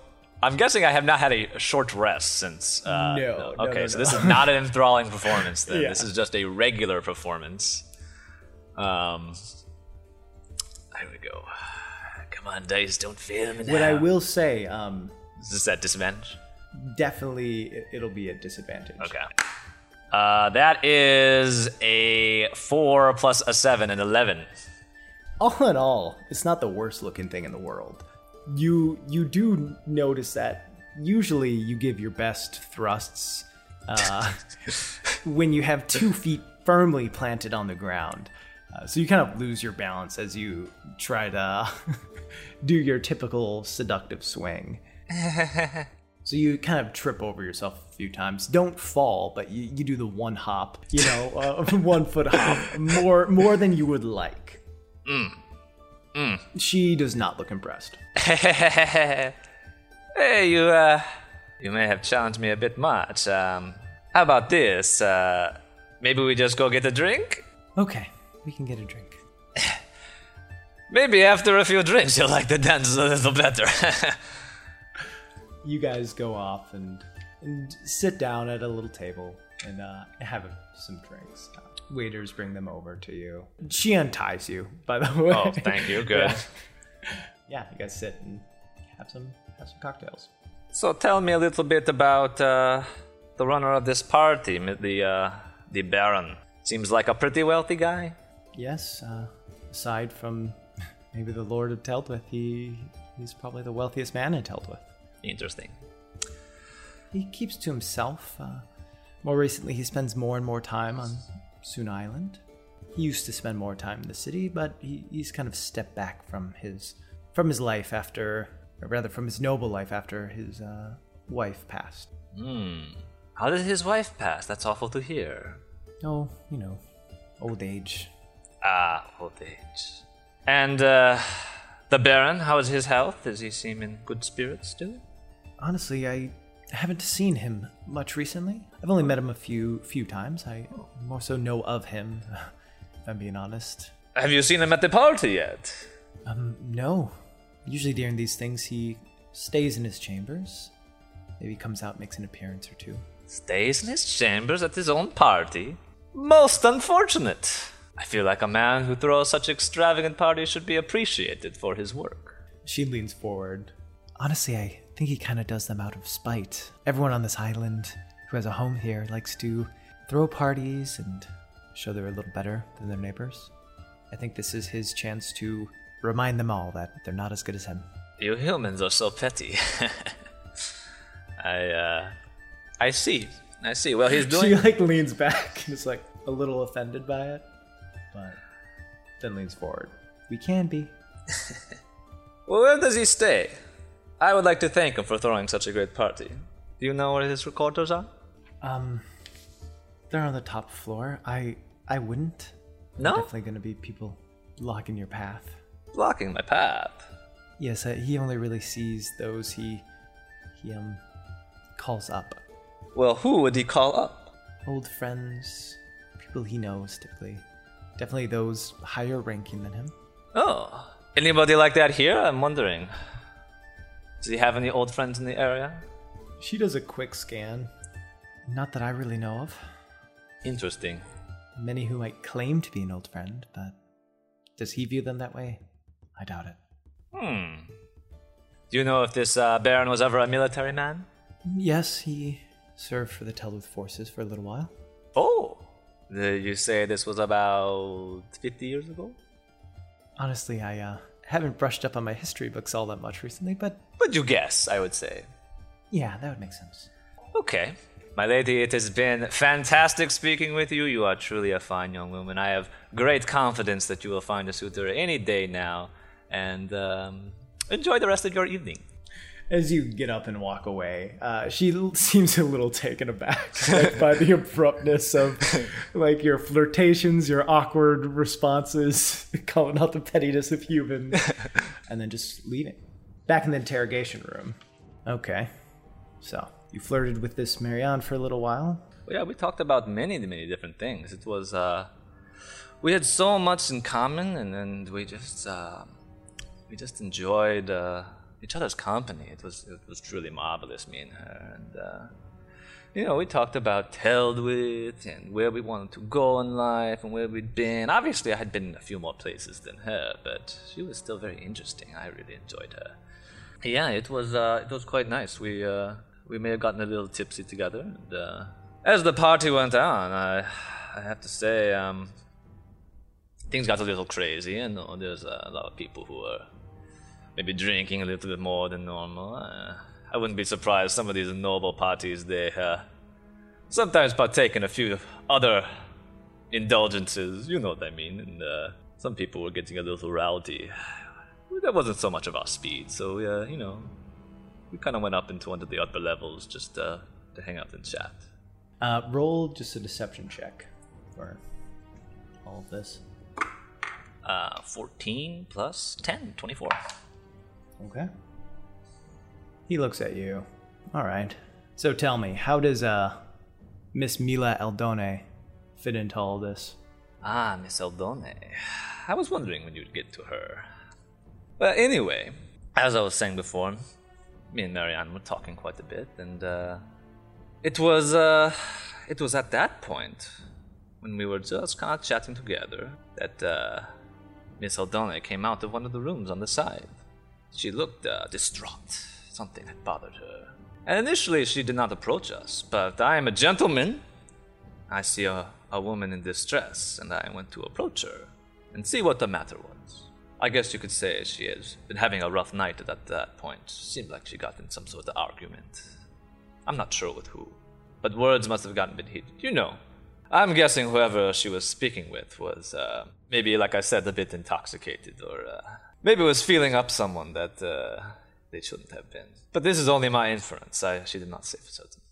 I'm guessing I have not had a short rest since. Uh, no, no. Okay, no, so no. this is not an enthralling performance. Then yeah. this is just a regular performance. Um, there we go. Come on, dice, don't fail me now. What I will say, um, is this at disadvantage? Definitely, it'll be a disadvantage. Okay. Uh, that is a four plus a seven, and eleven. All in all, it's not the worst looking thing in the world. You you do notice that usually you give your best thrusts uh, when you have two feet firmly planted on the ground. Uh, so you kind of lose your balance as you try to do your typical seductive swing. so you kind of trip over yourself a few times. Don't fall, but you, you do the one hop, you know, uh, one foot hop, more more than you would like. Mm. Mm. She does not look impressed. hey, you uh, you may have challenged me a bit much. Um, how about this? Uh, maybe we just go get a drink. Okay, we can get a drink. Maybe after a few drinks, you'll like the dance a little better. You guys go off and, and sit down at a little table and uh, have some drinks. Uh, waiters bring them over to you. She unties you, by the way. Oh, thank you. Good. yeah. yeah, you guys sit and have some have some cocktails. So tell me a little bit about uh, the runner of this party, the uh, the Baron. Seems like a pretty wealthy guy. Yes, uh, aside from maybe the Lord of Teltwith, he he's probably the wealthiest man in Teltwith. Interesting. He keeps to himself. Uh, more recently, he spends more and more time on Soon Island. He used to spend more time in the city, but he, he's kind of stepped back from his from his life after, or rather, from his noble life after his uh, wife passed. Hmm. How did his wife pass? That's awful to hear. Oh, you know, old age. Ah, old age. And uh, the Baron, how is his health? Does he seem in good spirits still? Honestly, I haven't seen him much recently. I've only met him a few few times. I more so know of him, if I'm being honest. Have you seen him at the party yet? Um, no. Usually during these things, he stays in his chambers. Maybe comes out, makes an appearance or two. Stays in his chambers at his own party? Most unfortunate. I feel like a man who throws such extravagant parties should be appreciated for his work. She leans forward. Honestly, I think he kind of does them out of spite. Everyone on this island who has a home here likes to throw parties and show they're a little better than their neighbors. I think this is his chance to remind them all that they're not as good as him. You humans are so petty. I, uh, I see. I see. Well, he's doing. She like leans back and is like a little offended by it, but then leans forward. We can be. well, where does he stay? I would like to thank him for throwing such a great party. Do you know where his quarters are? Um, they're on the top floor. I I wouldn't. No. Definitely going to be people blocking your path. Blocking my path. Yes, uh, he only really sees those he he um calls up. Well, who would he call up? Old friends, people he knows typically. Definitely those higher ranking than him. Oh, anybody like that here? I'm wondering. Does he have any old friends in the area? She does a quick scan. Not that I really know of. Interesting. Many who might claim to be an old friend, but does he view them that way? I doubt it. Hmm. Do you know if this uh, Baron was ever a military man? Yes, he served for the Telluth forces for a little while. Oh! Did you say this was about 50 years ago? Honestly, I uh, haven't brushed up on my history books all that much recently, but. Would you guess, I would say? Yeah, that would make sense. Okay. My lady, it has been fantastic speaking with you. You are truly a fine young woman. I have great confidence that you will find a suitor any day now. And um, enjoy the rest of your evening. As you get up and walk away, uh, she l- seems a little taken aback like, by the abruptness of like your flirtations, your awkward responses, calling out the pettiness of humans, and then just leaving. Back in the interrogation room. Okay, so you flirted with this Marianne for a little while. Well, yeah, we talked about many, many different things. It was, uh, we had so much in common, and then we just, uh, we just enjoyed uh, each other's company. It was, it was truly marvelous, me and her. And, uh, you know, we talked about Teldwith and where we wanted to go in life and where we'd been. Obviously, I had been in a few more places than her, but she was still very interesting. I really enjoyed her. Yeah, it was, uh, it was quite nice. We, uh, we may have gotten a little tipsy together. And, uh, as the party went on, I, I have to say, um, things got a little crazy. And uh, there's a lot of people who are maybe drinking a little bit more than normal. Uh, I wouldn't be surprised some of these noble parties they uh, sometimes partake in a few other indulgences. You know what I mean? And uh, some people were getting a little rowdy. That wasn't so much of our speed, so uh, you know, we kind of went up into one of the upper levels just uh, to hang out and chat. Uh, roll just a deception check for all of this. Uh, 14 plus 10, 24. Okay. He looks at you. All right. So tell me, how does uh Miss Mila Eldone fit into all this? Ah, Miss Eldone. I was wondering when you'd get to her. Well, anyway, as I was saying before, me and Marianne were talking quite a bit, and uh, it was uh, it was at that point when we were just kind of chatting together that uh, Miss Eldone came out of one of the rooms on the side. She looked uh, distraught. Something had bothered her. And initially, she did not approach us, but I am a gentleman. I see a, a woman in distress, and I went to approach her and see what the matter was. I guess you could say she has been having a rough night at that point. Seemed like she got in some sort of argument. I'm not sure with who, but words must have gotten a bit heated. You know, I'm guessing whoever she was speaking with was uh, maybe, like I said, a bit intoxicated, or uh, maybe was feeling up someone that uh, they shouldn't have been. But this is only my inference. I, she did not say for certain.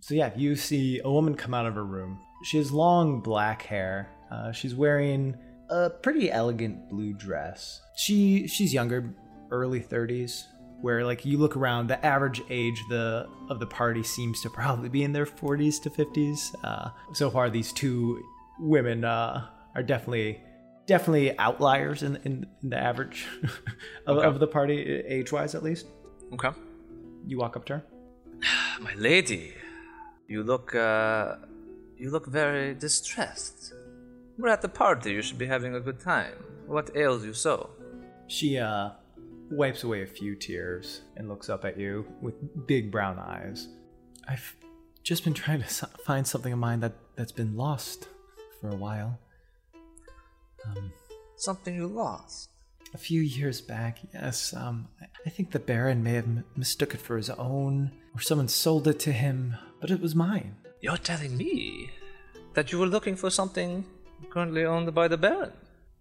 So yeah, you see a woman come out of her room. She has long black hair. Uh, she's wearing a pretty elegant blue dress. She she's younger, early 30s, where like you look around, the average age the of the party seems to probably be in their 40s to 50s. Uh, so far, these two women uh, are definitely definitely outliers in in, in the average of, Okay. of the party, age wise at least. Okay. You walk up to her. My lady, you look, uh, you look very distressed. We're at the party. You should be having a good time. What ails you so? She uh, wipes away a few tears and looks up at you with big brown eyes. I've just been trying to find something of mine that, that's been lost for a while. Um, Something you lost. a few years back, yes, um, I- I think the Baron may have m- mistook it for his own, or someone sold it to him, but it was mine. You're telling me that you were looking for something currently owned by the Baron,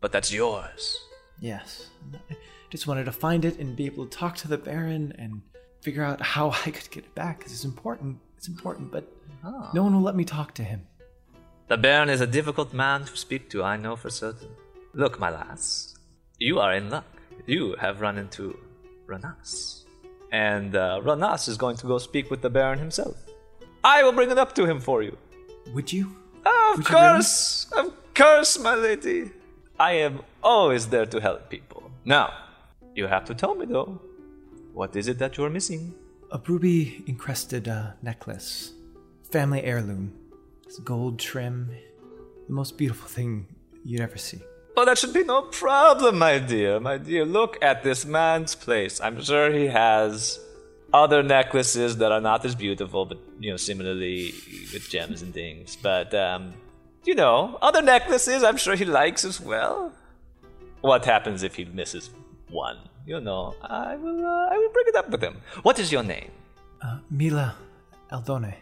but that's yours. Yes. I just wanted to find it and be able to talk to the Baron and figure out how I could get it back, because it's important. It's important, but Ah. no one will let me talk to him. The Baron is a difficult man to speak to, I know for certain. Look, my lass, you are in luck. You have run into Ranas. And uh, Ranas is going to go speak with the Baron himself. I will bring it up to him for you. Would you? Of Would you really? course, of course, my lady. I am always there to help people. Now, you have to tell me though, what is it that you're missing? A ruby encrusted uh, necklace. Family heirloom. It's gold trim. The most beautiful thing you'd ever see. Oh, that should be no problem, my dear. My dear, look at this man's place. I'm sure he has other necklaces that are not as beautiful, but you know, similarly with gems and things. But um, you know, other necklaces I'm sure he likes as well. What happens if he misses one? You know, I will. Uh, I will bring it up with him. What is your name? Uh, Mila Eldone.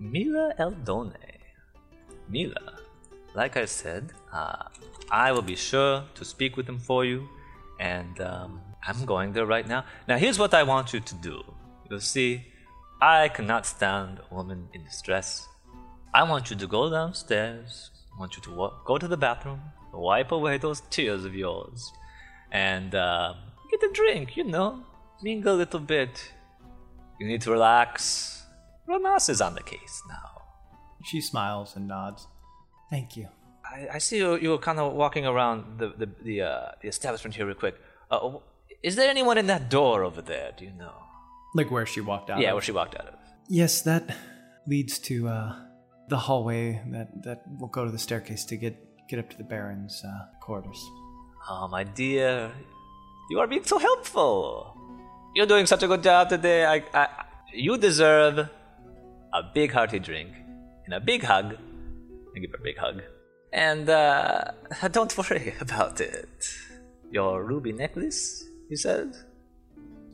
Mila Eldone. Mila, like I said, uh, I will be sure to speak with him for you, and um, I'm going there right now. Now, here's what I want you to do. You'll see, I cannot stand a woman in distress. I want you to go downstairs. I want you to wa- go to the bathroom, wipe away those tears of yours, and uh, get a drink. You know, mingle a little bit. You need to relax. Ranas is on the case now. She smiles and nods. Thank you. I, I see you, you were kind of walking around the the the, uh, the establishment here real quick. Uh, is there anyone in that door over there? Do you know? Like where she walked out. Yeah, of. where she walked out of. Yes, that leads to uh, the hallway that, that will go to the staircase to get, get up to the Baron's uh, quarters. Oh, my dear, you are being so helpful. You're doing such a good job today. I, I, you deserve a big hearty drink and a big hug. I give her a big hug. And uh, don't worry about it. Your ruby necklace, you said?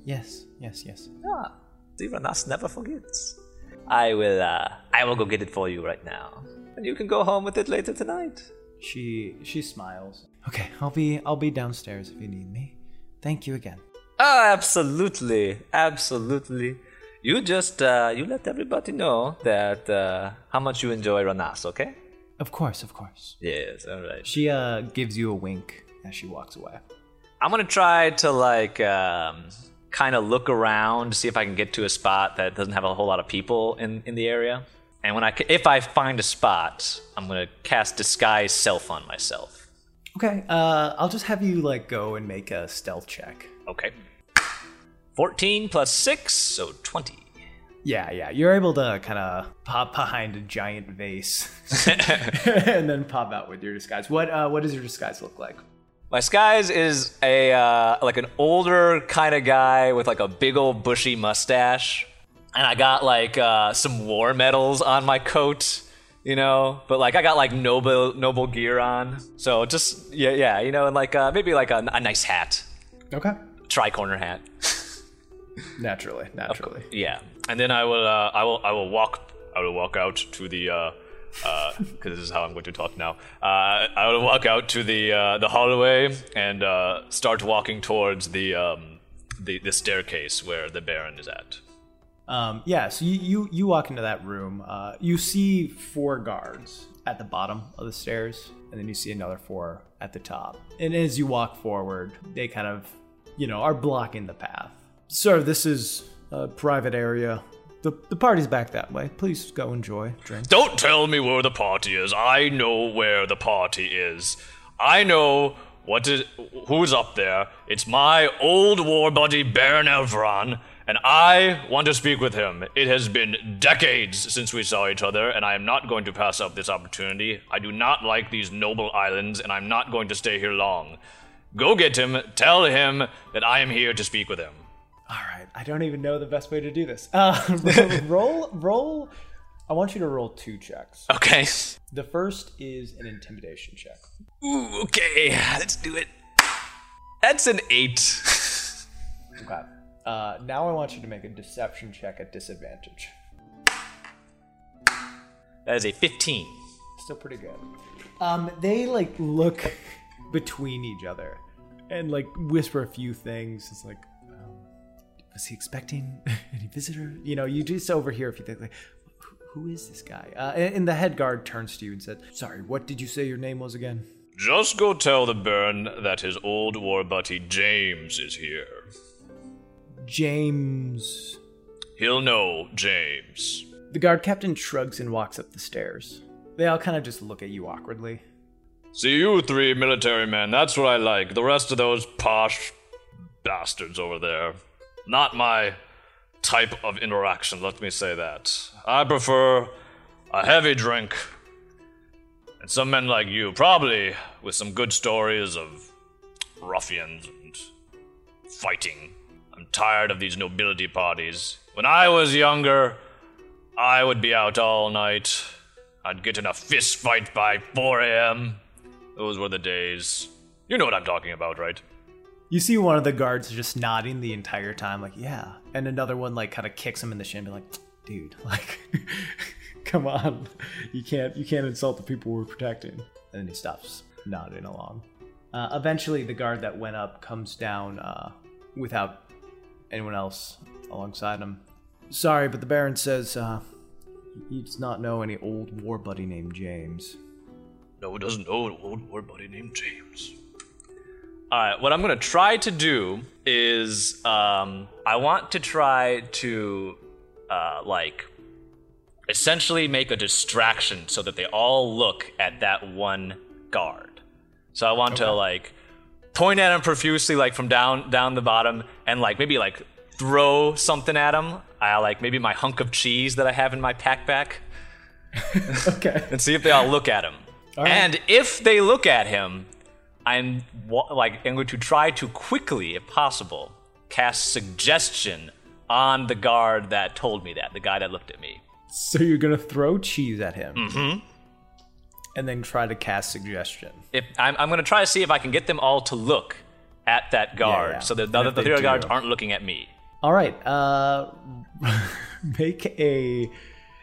Yes, yes, yes. Ah, Ziranas never forgets. I will, uh, I will go get it for you right now. And you can go home with it later tonight. She she smiles. Okay, I'll be I'll be downstairs if you need me. Thank you again. Oh, absolutely, absolutely. You just, uh, you let everybody know that, uh, how much you enjoy Ranas, okay? Of course, of course. Yes, alright. She uh gives you a wink as she walks away. I'm gonna try to, like, um, kind of look around, to see if I can get to a spot that doesn't have a whole lot of people in, in the area. And when I, ca- if I find a spot, I'm gonna cast disguise self on myself. Okay, uh I'll just have you like go and make a stealth check. Okay. 14 plus 6, so 20. Yeah, yeah. You're able to kind of pop behind a giant vase and then pop out with your disguise. What uh what does your disguise look like? My disguise is a uh, like an older kind of guy with like a big old bushy mustache, and I got like uh, some war medals on my coat, you know. But like I got like noble noble gear on, so just yeah yeah you know, and like uh, maybe like a, a nice hat, Okay. tri-corner hat. Naturally, naturally. Yeah, and then I will uh, I will I will walk I will walk out to the uh because this is how I'm going to talk now. Uh, I will walk out to the uh, the hallway and uh, start walking towards the um the, the staircase where the Baron is at. Um, yeah, so you, you, you walk into that room. Uh, you see four guards at the bottom of the stairs, and then you see another four at the top. And as you walk forward, they kind of, you know, are blocking the path. Sir, this is a private area. The, the party's back that way. Please go enjoy. Drink. Don't tell me where the party is. I know where the party is. I know what is who's up there. It's my old war buddy Baron Elforn, and I want to speak with him. It has been decades since we saw each other, and I am not going to pass up this opportunity. I do not like these noble islands, and I'm not going to stay here long. Go get him. Tell him that I am here to speak with him. All right. I don't even know the best way to do this. Uh, roll, roll. I want you to roll two checks. Okay. The first is an intimidation check. Ooh, okay. Let's do it. That's an eight. Okay. Uh, now I want you to make a deception check at disadvantage. That is a 15. Still pretty good. Um, they like look between each other and like whisper a few things. It's like, was he expecting any visitor? You know, you just overhear if you think like, "Who- is this guy? Uh, and, and the head guard turns to you and said, "Sorry, what did you say your name was again?" Just go tell the Baron that his old war buddy James is here. James. He'll know James. The guard captain shrugs and walks up the stairs. They all kind of just look at you awkwardly. See you three military men, that's what I like. The rest of those posh bastards over there. Not my type of interaction, let me say that. I prefer a heavy drink. And some men like you, probably with some good stories of ruffians and fighting. I'm tired of these nobility parties. When I was younger, I would be out all night. I'd get in a fist fight by 4 a.m. Those were the days. You know what I'm talking about, right? You see one of the guards just nodding the entire time, like, yeah. And another one, like, kind of kicks him in the shin, be like, dude, like, come on. You can't, you can't insult the people we're protecting. And then he stops nodding along. Uh, eventually, the guard that went up comes down uh, without anyone else alongside him. Sorry, but the Baron says uh, he does not know any old war buddy named James. No, he doesn't know an old war buddy named James. Alright, what I'm gonna try to do is um, I want to try to uh, like essentially make a distraction so that they all look at that one guard. So I want to like point at him profusely, like from down down the bottom, and like maybe like throw something at him. I like maybe my hunk of cheese that I have in my packback, Okay. and see if they all look at him. right. And if they look at him, I'm like I'm going to try to quickly, if possible, cast suggestion on the guard that told me that, the guy that looked at me. So you're gonna throw cheese at him, mm-hmm. and then try to cast suggestion. If I'm, I'm going to try to see if I can get them all to look at that guard, yeah. so that the other if the three guards aren't looking at me. All right. Uh, make a.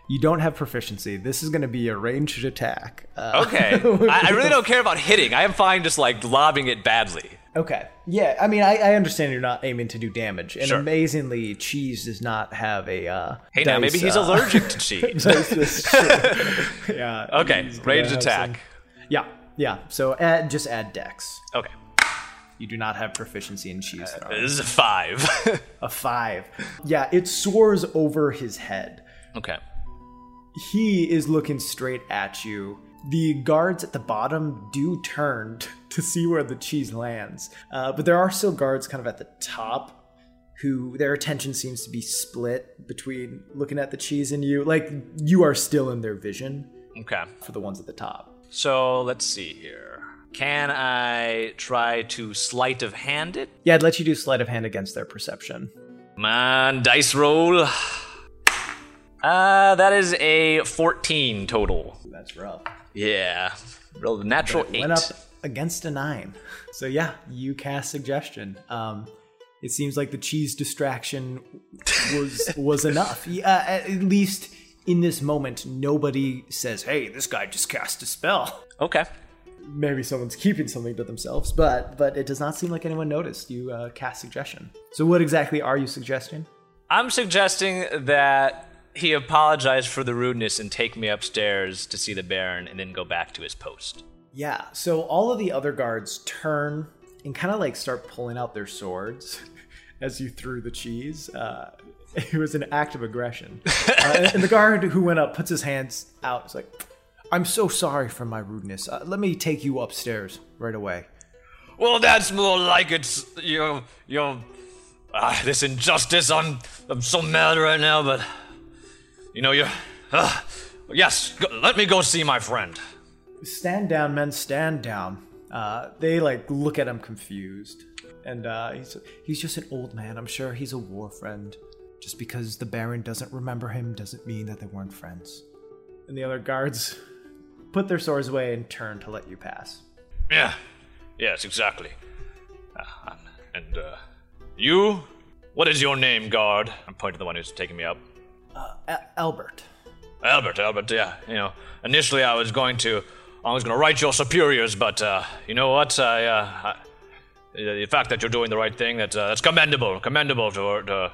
You don't have proficiency. This is going to be a ranged attack. Uh, Okay, I, I really don't care about hitting. I am fine just like lobbing it badly. Okay. Yeah. I mean, I, I understand you're not aiming to do damage, and Sure. amazingly, cheese does not have a. Uh, Hey, now maybe he's uh, allergic to cheese. dice yeah. Okay, ranged attack. some- Yeah. Yeah. So add just add dex. Okay, You do not have proficiency in cheese. throwing. this is a five. a five. Yeah. It soars over his head. okay. He is looking straight at you. The guards at the bottom do turn to see where the cheese lands, uh, but there are still guards kind of at the top who their attention seems to be split between looking at the cheese and you. Like you are still in their vision Okay. for the ones at the top. So let's see here. Can I try to sleight of hand it? Yeah, I'd let you do sleight of hand against their perception. Man, dice roll. Uh, that is a 14 total. That's rough. Yeah. A natural It 8. went up against a nine. So yeah, you cast suggestion. Um, it seems like the cheese distraction was was enough. Yeah, at least in this moment, nobody says, "Hey, this guy just cast a spell." Okay. Maybe someone's keeping something to themselves, but but it does not seem like anyone noticed you uh, cast suggestion. So what exactly are you suggesting? I'm suggesting that he apologized for the rudeness and take me upstairs to see the Baron and then go back to his post. Yeah, so all of the other guards turn and kind of like start pulling out their swords. as you threw the cheese. Uh, it was an act of aggression. Uh, and the guard who went up puts his hands out. It's like, I'm so sorry for my rudeness. Uh, let me take you upstairs right away. Well, that's more like it's you. You. Uh, this injustice. I'm. I'm so mad right now, but you know you're. Uh, yes, go, let me go see my friend. Stand down, men. Stand down. Uh, they like look at him confused, and uh, he's he's just an old man. I'm sure he's a war friend. Just because the Baron doesn't remember him doesn't mean that they weren't friends. And the other guards put their swords away and turn to let you pass. Yeah, yes, exactly. Uh, and uh, you, what is your name, guard? I'm pointing to the one who's taking me up. Uh, Albert. Albert, Albert. Yeah, you know, initially I was going to, I was going to write your superiors, but uh, you know what? I, uh, I, the fact that you're doing the right thing, that uh, that's commendable, commendable to, to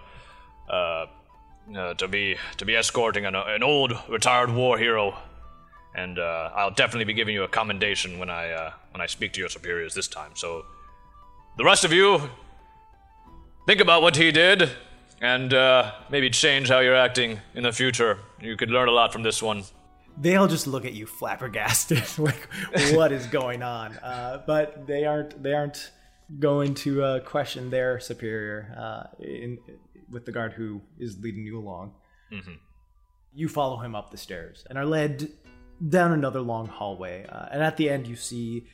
uh, uh, to be to be escorting an, an old retired war hero, and uh, I'll definitely be giving you a commendation when I when I speak to your superiors this time. So, the rest of you, think about what he did, and uh, maybe change how you're acting in the future. You could learn a lot from this one. They all just look at you flabbergasted, like what is going on? Uh, but they aren't they aren't going to uh, question their superior in with the guard who is leading you along. Mm-hmm. You follow him up the stairs and are led down another long hallway. Uh, and at the end, you see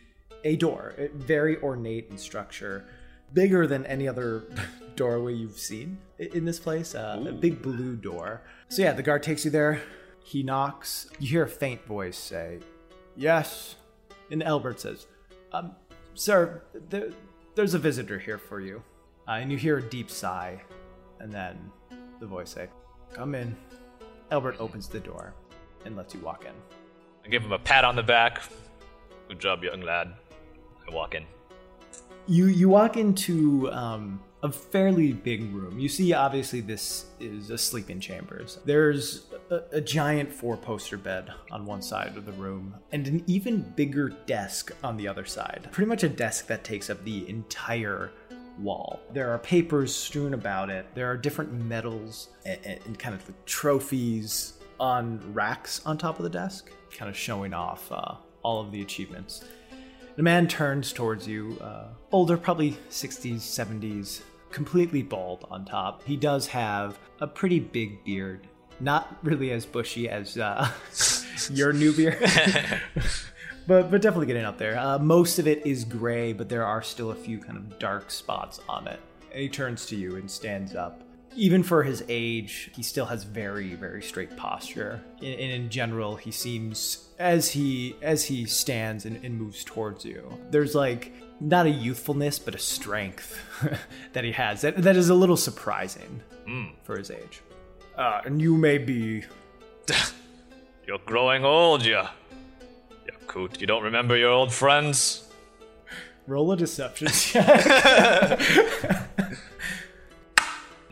a door, very ornate in structure, bigger than any other doorway you've seen in this place. Uh, a big blue door. So yeah, the guard takes you there. He knocks. You hear a faint voice say, "Yes," and Albert says, um, "Sir, there, there's a visitor here for you." Uh, and you hear a deep sigh and then the voice say, Come in. Albert opens the door and lets you walk in. I give him a pat on the back. Good job, young lad. I walk in. You you walk into um, a fairly big room. You see, obviously, this is a sleeping chambers. There's a, a giant four poster bed on one side of the room, and an even bigger desk on the other side. Pretty much a desk that takes up the entire wall. There are papers strewn about it. There are different medals and, and kind of trophies on racks on top of the desk, kind of showing off uh, all of the achievements. The man turns towards you, uh, older, probably 60s, 70s, completely bald on top. He does have a pretty big beard, not really as bushy as uh, your new beard. but but definitely getting up there. Uh, most of it is gray, but there are still a few kind of dark spots on it. And he turns to you and stands up. Even for his age, he still has very very straight posture. And in, general, he seems as he as he stands and, and moves towards you. There's like not a youthfulness, but a strength that he has that that is a little surprising mm. for his age. Uh, and you may be. You're growing old, yeah. Coot, you don't remember your old friends? Roll a deception check.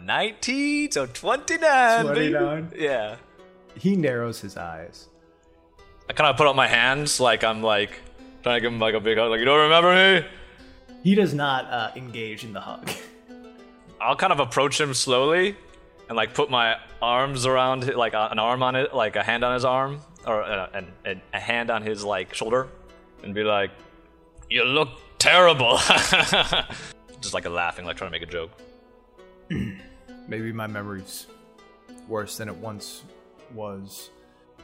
19, so 29. 29. Yeah. He narrows his eyes. I kind of put up my hands like I'm like trying to give him like a big hug. Like, you don't remember me? He does not uh, engage in the hug. I'll kind of approach him slowly and like put my arms around like an arm on it, like a hand on his arm, or uh, a, a hand on his like shoulder and be like, "You look terrible," just like a laughing, like trying to make a joke. Maybe my memory's worse than it once was.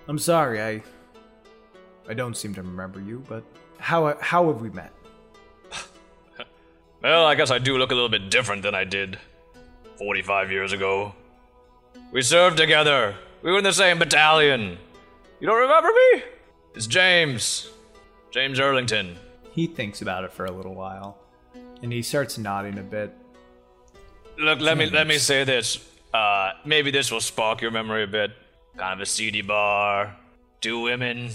I'm sorry, I I don't seem to remember you, but how how have we met? well, I guess I do look a little bit different than I did 45 years ago. We served together. We were in the same battalion. You don't remember me? It's James. James Erlington. He thinks about it for a little while, and he starts nodding a bit. Look, let me let me say this. Uh, maybe this will spark your memory a bit. Kind of a seedy bar, two women,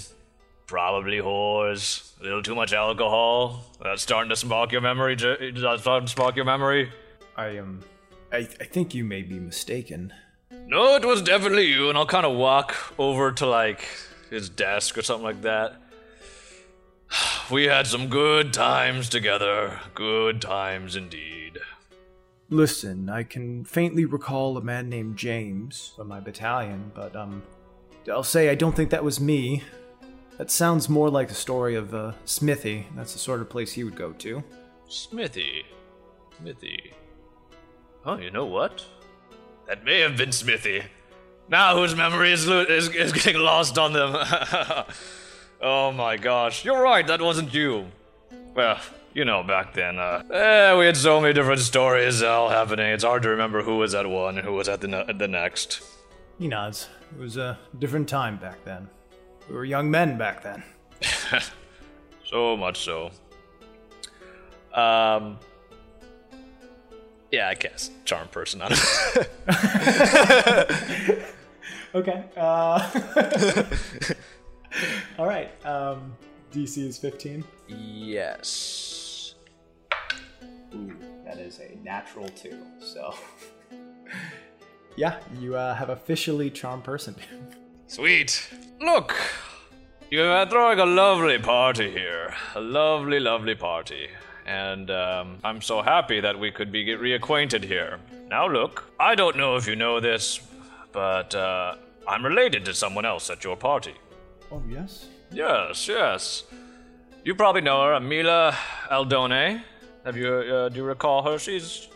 probably whores, a little too much alcohol. That's starting to spark your memory. That's starting to spark your memory. I am. Um, I, I think you may be mistaken. No, it was definitely you, and I'll kind of walk over to like his desk or something like that. We had some good times together. Good times indeed. Listen, I can faintly recall a man named James from my battalion, but, um, I'll say I don't think that was me. That sounds more like the story of uh, Smithy. That's the sort of place he would go to. Smithy. Smithy. Oh, you know what? That may have been Smithy. Now whose memory is, lo- is, is getting lost on them. oh my gosh. You're right, that wasn't you. Well, you know, back then, uh, eh, we had so many different stories all happening. It's hard to remember who was at one and who was at the, ne- the next. He nods. It was a different time back then. We were young men back then. so much so. Um. Yeah, I guess charm person on Okay. Uh, all right. Um, DC is 15. yes. Ooh, that is a natural two. So, yeah, you uh, have officially charm person. Sweet. Look, you're throwing a lovely party here. A lovely, lovely party. And um, I'm so happy that we could be get reacquainted here. Now, look, I don't know if you know this, but uh, I'm related to someone else at your party. oh yes. Yes, yes. You probably know her, Amila Aldone. Have you, uh, do you recall her? She's,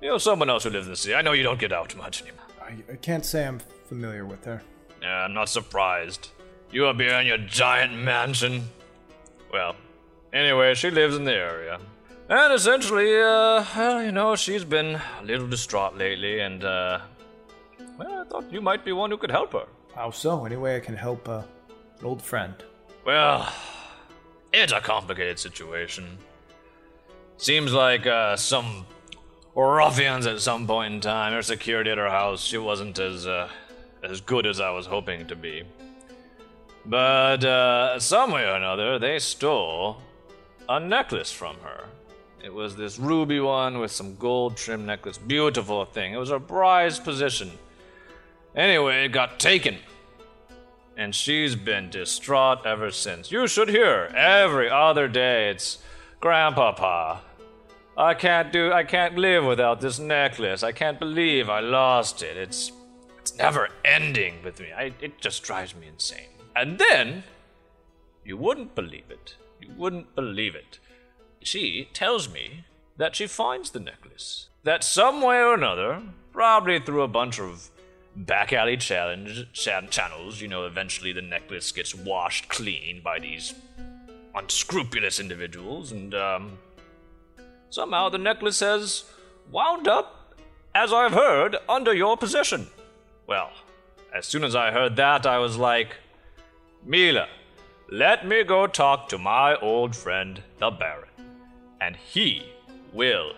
you know, someone else who lives in the city. I know you don't get out much anymore. I, I can't say I'm familiar with her. Yeah, I'm not surprised. You up here in your giant mansion. Well, anyway, she lives in the area. And essentially, uh, well, you know, she's been a little distraught lately, and, uh, well, I thought you might be one who could help her. How so? Any way I can help uh, an old friend? Well, it's a complicated situation. Seems like uh, some ruffians at some point in time. Her security at her house, she wasn't as uh, as good as I was hoping to be. But uh, some way or another, they stole a necklace from her. It was this ruby one with some gold trim necklace. Beautiful thing. It was her prized possession. Anyway, it got taken and she's been distraught ever since. You should hear every other day. It's Grandpapa. I can't do. I can't live without this necklace. I can't believe I lost it. It's it's never ending with me. I, it just drives me insane. And then, you wouldn't believe it. You wouldn't believe it. She tells me that she finds the necklace. That some way or another, probably through a bunch of back alley challenge chan- channels, you know, eventually the necklace gets washed clean by these unscrupulous individuals, and um, somehow the necklace has wound up, as I've heard, under your possession. Well, as soon as I heard that, I was like, Mila, let me go talk to my old friend, the Baron, and he will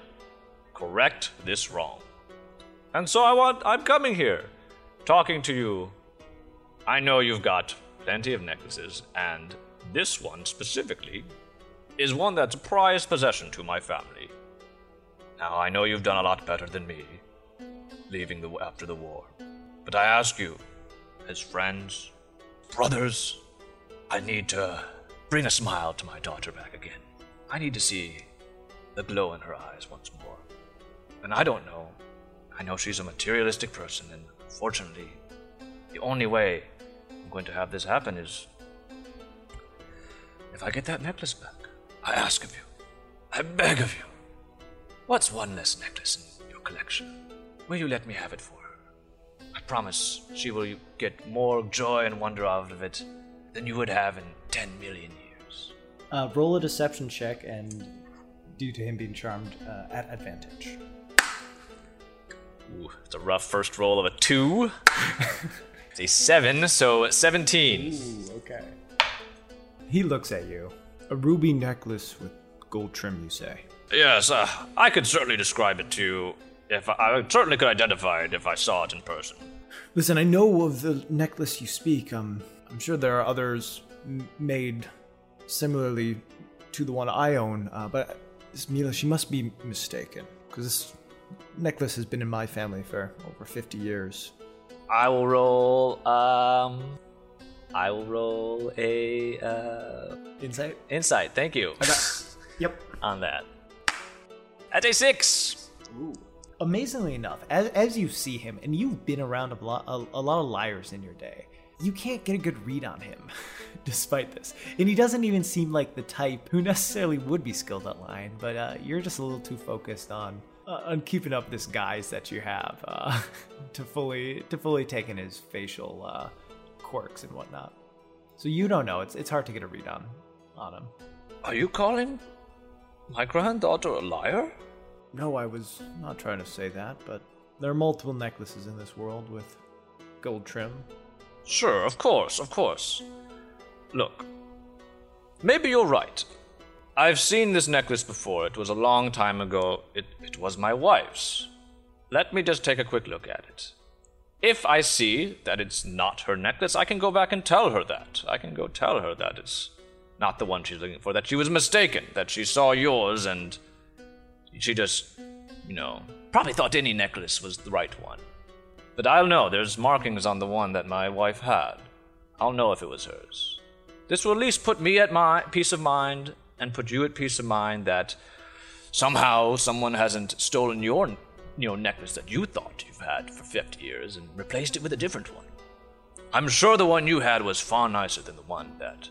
correct this wrong. And so I want I'm coming here, talking to you. I know you've got plenty of necklaces, and this one specifically is one that's a prized possession to my family. Now I know you've done a lot better than me, leaving the after the war. But I ask you, as friends, brothers, I need to bring a smile to my daughter back again. I need to see the glow in her eyes once more. And I don't know. I know she's a materialistic person, and unfortunately, the only way I'm going to have this happen is if I get that necklace back. I ask of you. I beg of you. What's one less necklace in your collection? Will you let me have it for her? I promise she will get more joy and wonder out of it than you would have in 10 million years. Uh, roll a deception check, and due to him being charmed, uh, at advantage. Ooh, it's a rough first roll of a 2. it's a 7, so 17. Ooh, okay. He looks at you. A ruby necklace with gold trim, you say. Yes, uh, I could certainly describe it to you if I, I certainly could identify it if I saw it in person. Listen, I know of the necklace you speak. Um, I'm sure there are others m- made similarly to the one I own, uh, but this Mila, she must be mistaken because this necklace has been in my family for over 50 years. I will roll. Um, I will roll a uh, Insight? insight. Thank you Yep. on that. That's day six. amazingly enough, as, as you see him, and you've been around a lot, a, a lot of liars in your day, you can't get a good read on him, despite this. And he doesn't even seem like the type who necessarily would be skilled at lying, but uh, you're just a little too focused on uh, on keeping up this guise that you have uh, to fully to fully take in his facial uh, quirks and whatnot. So you don't know. It's it's hard to get a read on on him. Are you calling my granddaughter a liar? No, I was not trying to say that, but there are multiple necklaces in this world with gold trim. Sure, of course, of course. Look, maybe you're right. I've seen this necklace before. It was a long time ago. It, it was my wife's. Let me just take a quick look at it. If I see that it's not her necklace, I can go back and tell her that. I can go tell her that it's not the one she's looking for, that she was mistaken, that she saw yours and she just, you know, probably thought any necklace was the right one. But I'll know there's markings on the one that my wife had. I'll know if it was hers. This will at least put me at my peace of mind and put you at peace of mind that somehow someone hasn't stolen your you know, necklace that you thought you've had for 50 years and replaced it with a different one. I'm sure the one you had was far nicer than the one that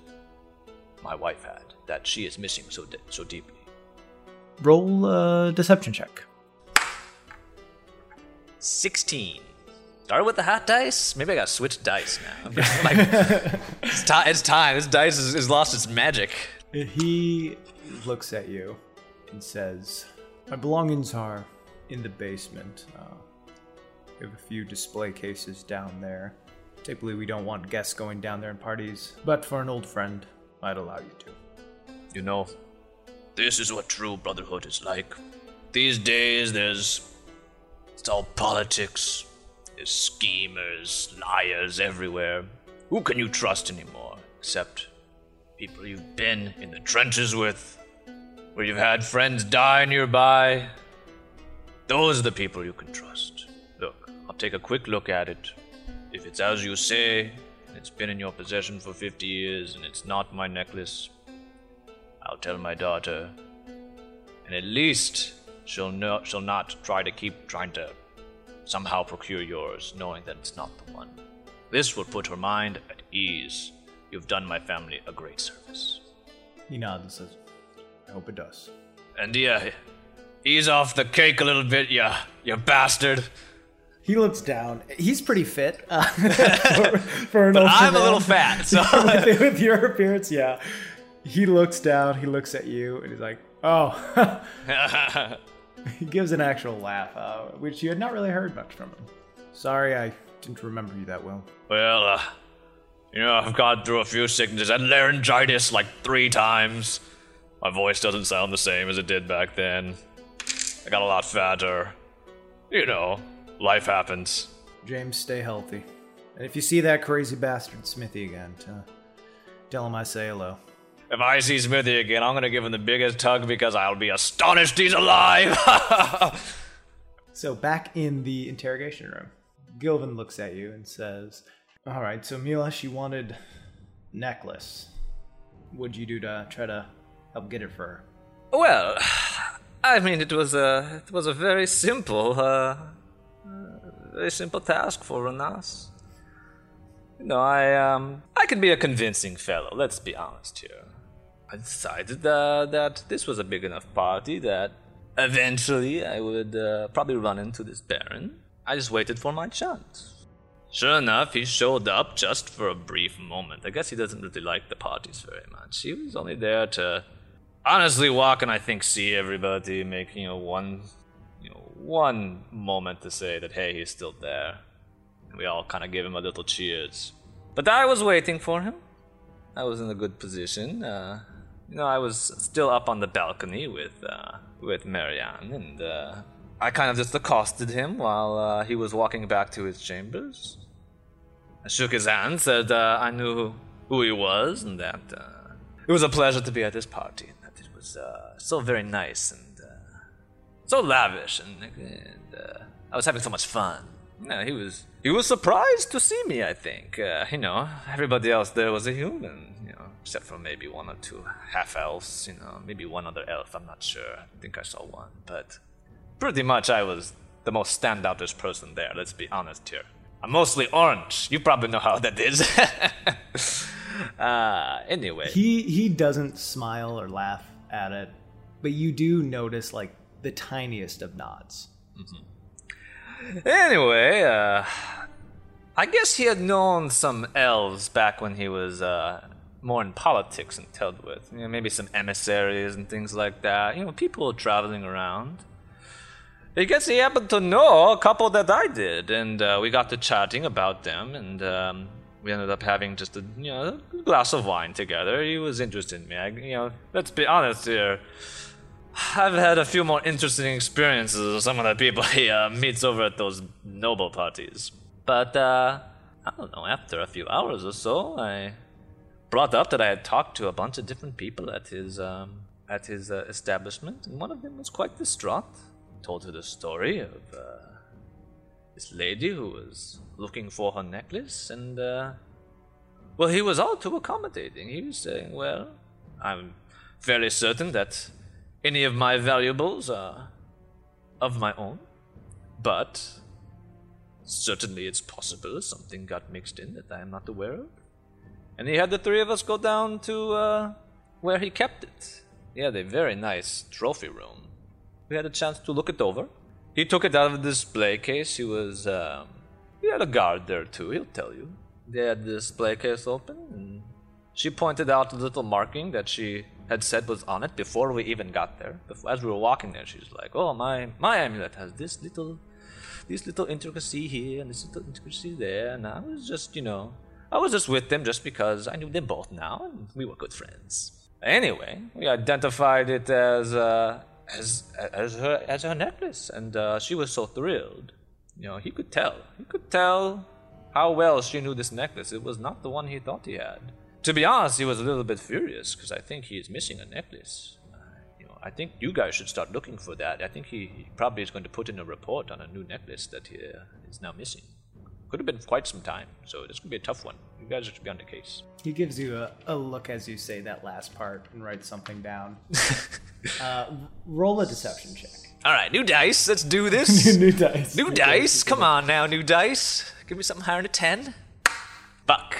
my wife had, that she is missing so, de- so deeply. Roll a deception check. 16. Started with the hot dice. Maybe I gotta switch dice now. like, it's, ti- it's time. This dice has, has lost its magic. He looks at you and says, My belongings are in the basement. Uh, we have a few display cases down there. Typically, we don't want guests going down there in parties, but for an old friend, I'd allow you to. You know, this is what true brotherhood is like. These days, there's. It's all politics. There's schemers, liars everywhere. Who can you trust anymore? Except people you've been in the trenches with, where you've had friends die nearby. Those are the people you can trust. Look, I'll take a quick look at it. If it's as you say, it's been in your possession for 50 years, and it's not my necklace, I'll tell my daughter. And at least she'll, no, she'll not try to keep trying to somehow procure yours, knowing that it's not the one. This will put her mind at ease. You've done my family a great service. He nods and says, I hope it does. And yeah, ease off the cake a little bit, you, you bastard. He looks down. He's pretty fit uh, for, for an But I'm a little fat, so. with, with your appearance, yeah. He looks down, he looks at you, and he's like, oh. he gives an actual laugh, uh, which you had not really heard much from him. Sorry, I didn't remember you that well. well, uh, you know, I've gone through a few sicknesses and laryngitis like three times. My voice doesn't sound the same as it did back then. I got a lot fatter. You know, life happens. James, stay healthy. And if you see that crazy bastard Smithy again, t- tell him I say hello. If I see Smithy again, I'm gonna give him the biggest tug because I'll be astonished he's alive. So back in the interrogation room, Gilvin looks at you and says, "All right, so Mila, she wanted necklace. What'd you do to try to help get it for her?" well, I mean, it was a it was a very simple, uh, uh, very simple task for Renas. You know, I um, I can be a convincing fellow. Let's be honest here. I decided uh, that this was a big enough party that eventually I would uh, probably run into this Baron. I just waited for my chance. Sure enough, he showed up just for a brief moment. I guess he doesn't really like the parties very much. He was only there to honestly walk and I think see everybody, make you know one, one moment to say that hey, he's still there. We all kind of gave him a little cheers. But I was waiting for him. I was in a good position. Uh, you know, I was still up on the balcony with uh, with Marianne, and uh, I kind of just accosted him while uh, he was walking back to his chambers. I shook his hand, said uh, I knew who he was, and that uh, it was a pleasure to be at this party, and that it was so very nice and so lavish, and, and uh, I was having so much fun. Yeah, he was he was surprised to see me. I think uh, you know everybody else there was a human, you know, except for maybe one or two half elves. You know, maybe one other elf. I'm not sure. I think I saw one, but pretty much I was the most standoutish person there. Let's be honest here. I'm mostly orange. You probably know how that is. uh, anyway, he he doesn't smile or laugh at it, but you do notice like the tiniest of nods. Mm-hmm. Anyway, uh, I guess he had known some elves back when he was uh, more in politics and dealt with. You know, maybe some emissaries and things like that. You know, people traveling around. I guess he happened to know a couple that I did, and uh, we got to chatting about them, and um, we ended up having just a you know glass of wine together. He was interested in me. I, you know, let's be honest here. I've had a few more interesting experiences with some of the people he uh, meets over at those noble parties. But uh, I don't know. After a few hours or so, I brought up that I had talked to a bunch of different people at his um, at his uh, establishment, and one of them was quite distraught. Told her the story of uh, this lady who was looking for her necklace, and uh, well, he was all too accommodating. He was saying, "Well, I'm fairly certain that any of my valuables are of my own, but certainly it's possible something got mixed in that I am not aware of." and he had the three of us go down to uh, where he kept it. He had a very nice trophy room. We had a chance to look it over. He took it out of the display case. He was, um, he had a guard there too. He'll tell you. They had the display case open, and she pointed out a little marking that she had said was on it before we even got there. As we were walking there, she's like, "Oh, my my amulet has this little, this little intricacy here and this little intricacy there." And I was just, you know, I was just with them just because I knew them both now, and we were good friends. Anyway, we identified it as uh, as as her as her necklace, and uh, she was so thrilled. You know, he could tell. He could tell how well she knew this necklace. It was not the one he thought he had. To be honest, he was a little bit furious because I think he is missing a necklace. Uh, you know, I think you guys should start looking for that. I think he, he probably is going to put in a report on a new necklace that he uh, is now missing. Could have been quite some time, so this could be a tough one. You guys should be on the case. He gives you a, a look as you say that last part and writes something down. uh, roll a deception check. All right, new dice. Let's do this. new dice. New, new dice. dice. Come on now, new dice. Give me something higher than a 10. Fuck.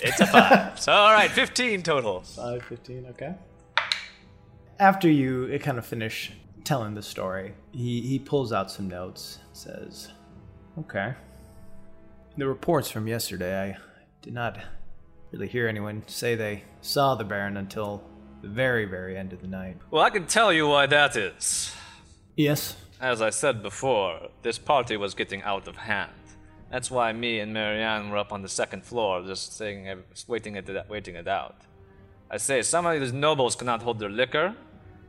It's a 5. so, all right, 15 total. 5, 15, okay. After you kind of finish telling the story, he, he pulls out some notes, says, Okay. The reports from yesterday, I did not really hear anyone say they saw the Baron until the very, very end of the night. Well, I can tell you why that is. Yes? As I said before, this party was getting out of hand. That's why me and Marianne were up on the second floor, just saying, waiting it, waiting it out. I say, some of these nobles cannot hold their liquor,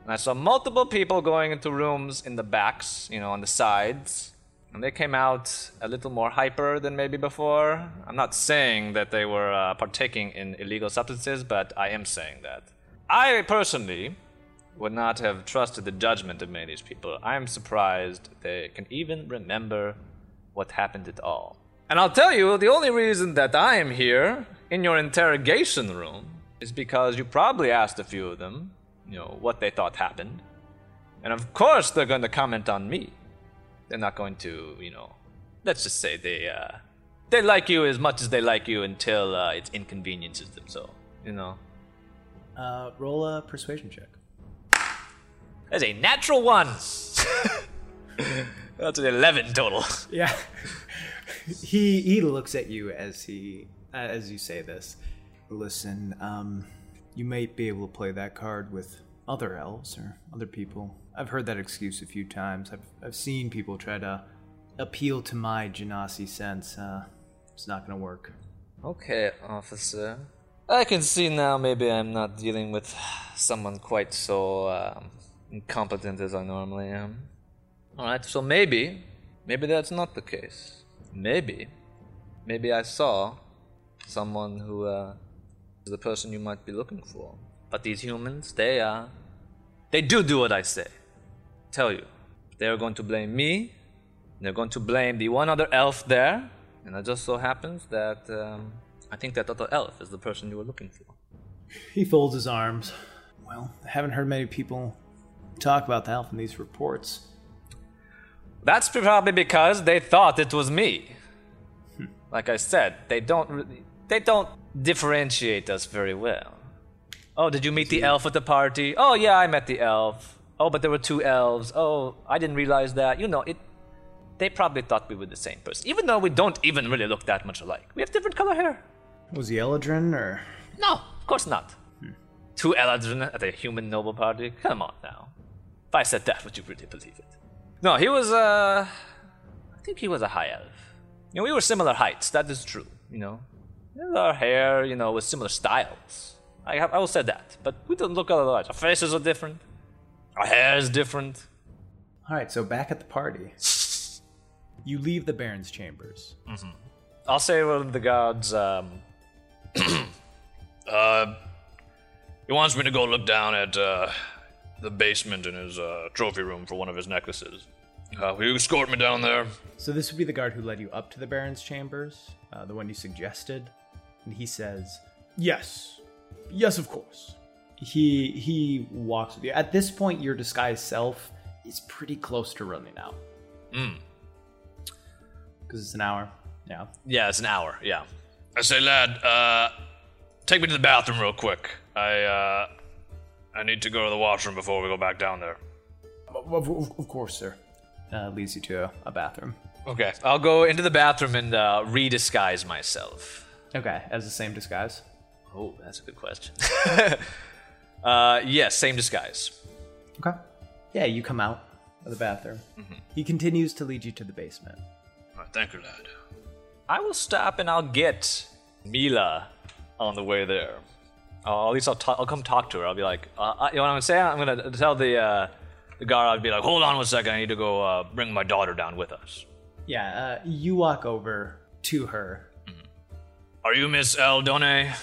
and I saw multiple people going into rooms in the backs, you know, on the sides, and they came out a little more hyper than maybe before. I'm not saying that they were uh, partaking in illegal substances, but I am saying that. I personally would not have trusted the judgment of many of these people. I am surprised they can even remember what happened at all. And I'll tell you, the only reason that I am here in your interrogation room is because you probably asked a few of them, you know, what they thought happened. And of course, they're going to comment on me they're not going to, you know, let's just say they uh, they like you as much as they like you until uh, it inconveniences them. So, you know. Uh, roll a persuasion check. That's a natural one. That's an eleven total. Yeah. he he looks at you as he as you say this. Listen, um, you might be able to play that card with other elves or other people. I've heard that excuse a few times. I've, I've seen people try to appeal to my Genasi sense. Uh, it's not going to work. Okay, officer. I can see now maybe I'm not dealing with someone quite so uh, incompetent as I normally am. Alright, so maybe, maybe that's not the case. Maybe, maybe I saw someone who uh, is the person you might be looking for. But these humans, they uh, they do do what I say. Tell you, they are going to blame me. They're going to blame the one other elf there, and it just so happens that um, I think that other elf is the person you were looking for. He folds his arms. Well, I haven't heard many people talk about the elf in these reports. That's probably because they thought it was me. Like I said, they don't really, they don't differentiate us very well. Oh, did you meet the elf at the party? Oh yeah, I met the elf. Oh, but there were two elves. Oh, I didn't realize that. You know, it they probably thought we were the same person, even though we don't even really look that much alike. We have different color hair. Was he Eladrin or? No, of course not. Hmm. Two Eladrin at a human noble party? Come on now. If I said that, would you really believe it? No, he was, uh. I think he was a high elf. You know, we were similar heights, that is true, you know. Our hair, you know, was similar styles. I, have, I will say that. But we didn't look alike. Our faces are different. Our hair is different. Alright, so back at the party. You leave the Baron's chambers. Mm-hmm. I'll say one of the guards, um, uh, he wants me to go look down at uh, the basement in his uh, trophy room for one of his necklaces. Uh, will you escort me down there? So this would be the guard who led you up to the Baron's chambers, uh, the one you suggested, and he says, "Yes, yes, of course." He he walks with you. At this point, your disguised self is pretty close to running out. Hmm because it's an hour. Yeah. Yeah, it's an hour. Yeah. I say, lad, uh, take me to the bathroom real quick. I uh, I need to go to the washroom before we go back down there. Of, of, of course, sir. Uh, leads you to a, a, bathroom. Okay, I'll go into the bathroom and uh, redisguise myself. Okay, as the same disguise. Oh, that's a good question. uh, yes, same disguise. Okay. Yeah, you come out of the bathroom. Mm-hmm. He continues to lead you to the basement. Thank you, lad. I will stop and I'll get Mila on the way there. Uh, at least I'll, i I'll come talk to her. I'll be like, uh, uh you know what I'm gonna say? I'm gonna tell the uh, the guard. I'll be like, hold on one second. I need to go uh, bring my daughter down with us. Yeah, uh, you walk over to her. Mm-hmm. Are you Miss Eldone?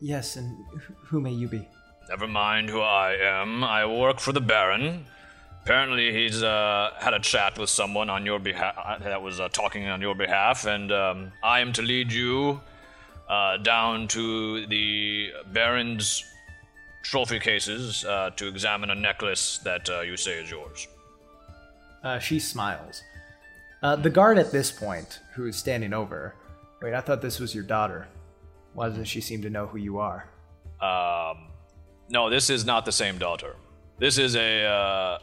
Yes, and who may you be? Never mind who I am. I work for the Baron. Apparently, he's uh, had a chat with someone on your behalf uh, that was uh, talking on your behalf, and um, I am to lead you uh, down to the Baron's trophy cases uh, to examine a necklace that uh, you say is yours. she smiles. the guard at this point, who is standing over, wait, I thought this was your daughter. Why doesn't she seem to know who you are? Um, no, this is not the same daughter. This is a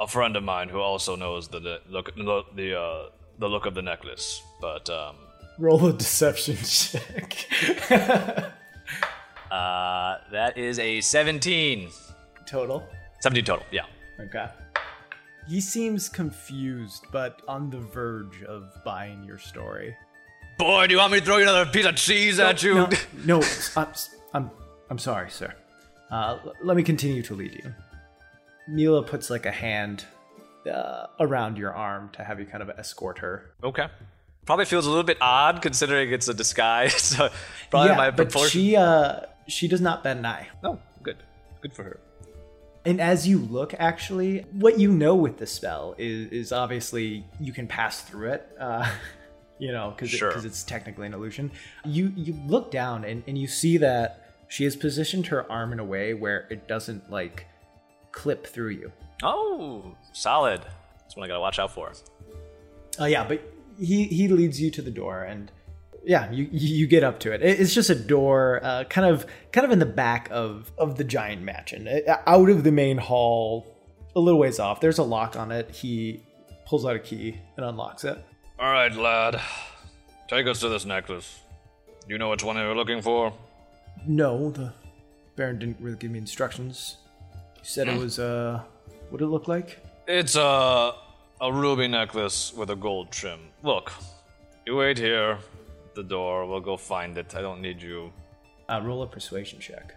a friend of mine who also knows the look the uh, the look of the necklace, but um, roll a deception check. uh, that is a seventeen total. Seventeen total. Yeah. Okay. He seems confused, but on the verge of buying your story. Boy, do you want me to throw you another piece of cheese no, at you? No, no I'm, I'm, I'm sorry, sir. Uh, let me continue to lead you. Mila puts like a hand uh, around your arm to have you kind of escort her. Okay. Probably feels a little bit odd considering it's a disguise. so probably yeah, my proportion. But she uh she does not bat an eye. Oh, good. Good for her. And as you look, actually, what you know with the spell is, is obviously you can pass through it, uh, you know, because sure. it, it's technically an illusion. You you look down and, and you see that she has positioned her arm in a way where it doesn't like clip through you. Oh, solid. That's what I gotta watch out for. Oh uh, yeah, but he he leads you to the door, and yeah, you you get up to it. It's just a door, uh, kind of kind of in the back of of the giant mansion, uh, out of the main hall, a little ways off. There's a lock on it. He pulls out a key and unlocks it. All right, lad, take us to this necklace. You know which one you're looking for? No, the Baron didn't really give me instructions. he said it was uh, what it look like? It's a a ruby necklace with a gold trim. Look, you wait here, the door. We'll go find it. I don't need you. Uh, roll a persuasion check.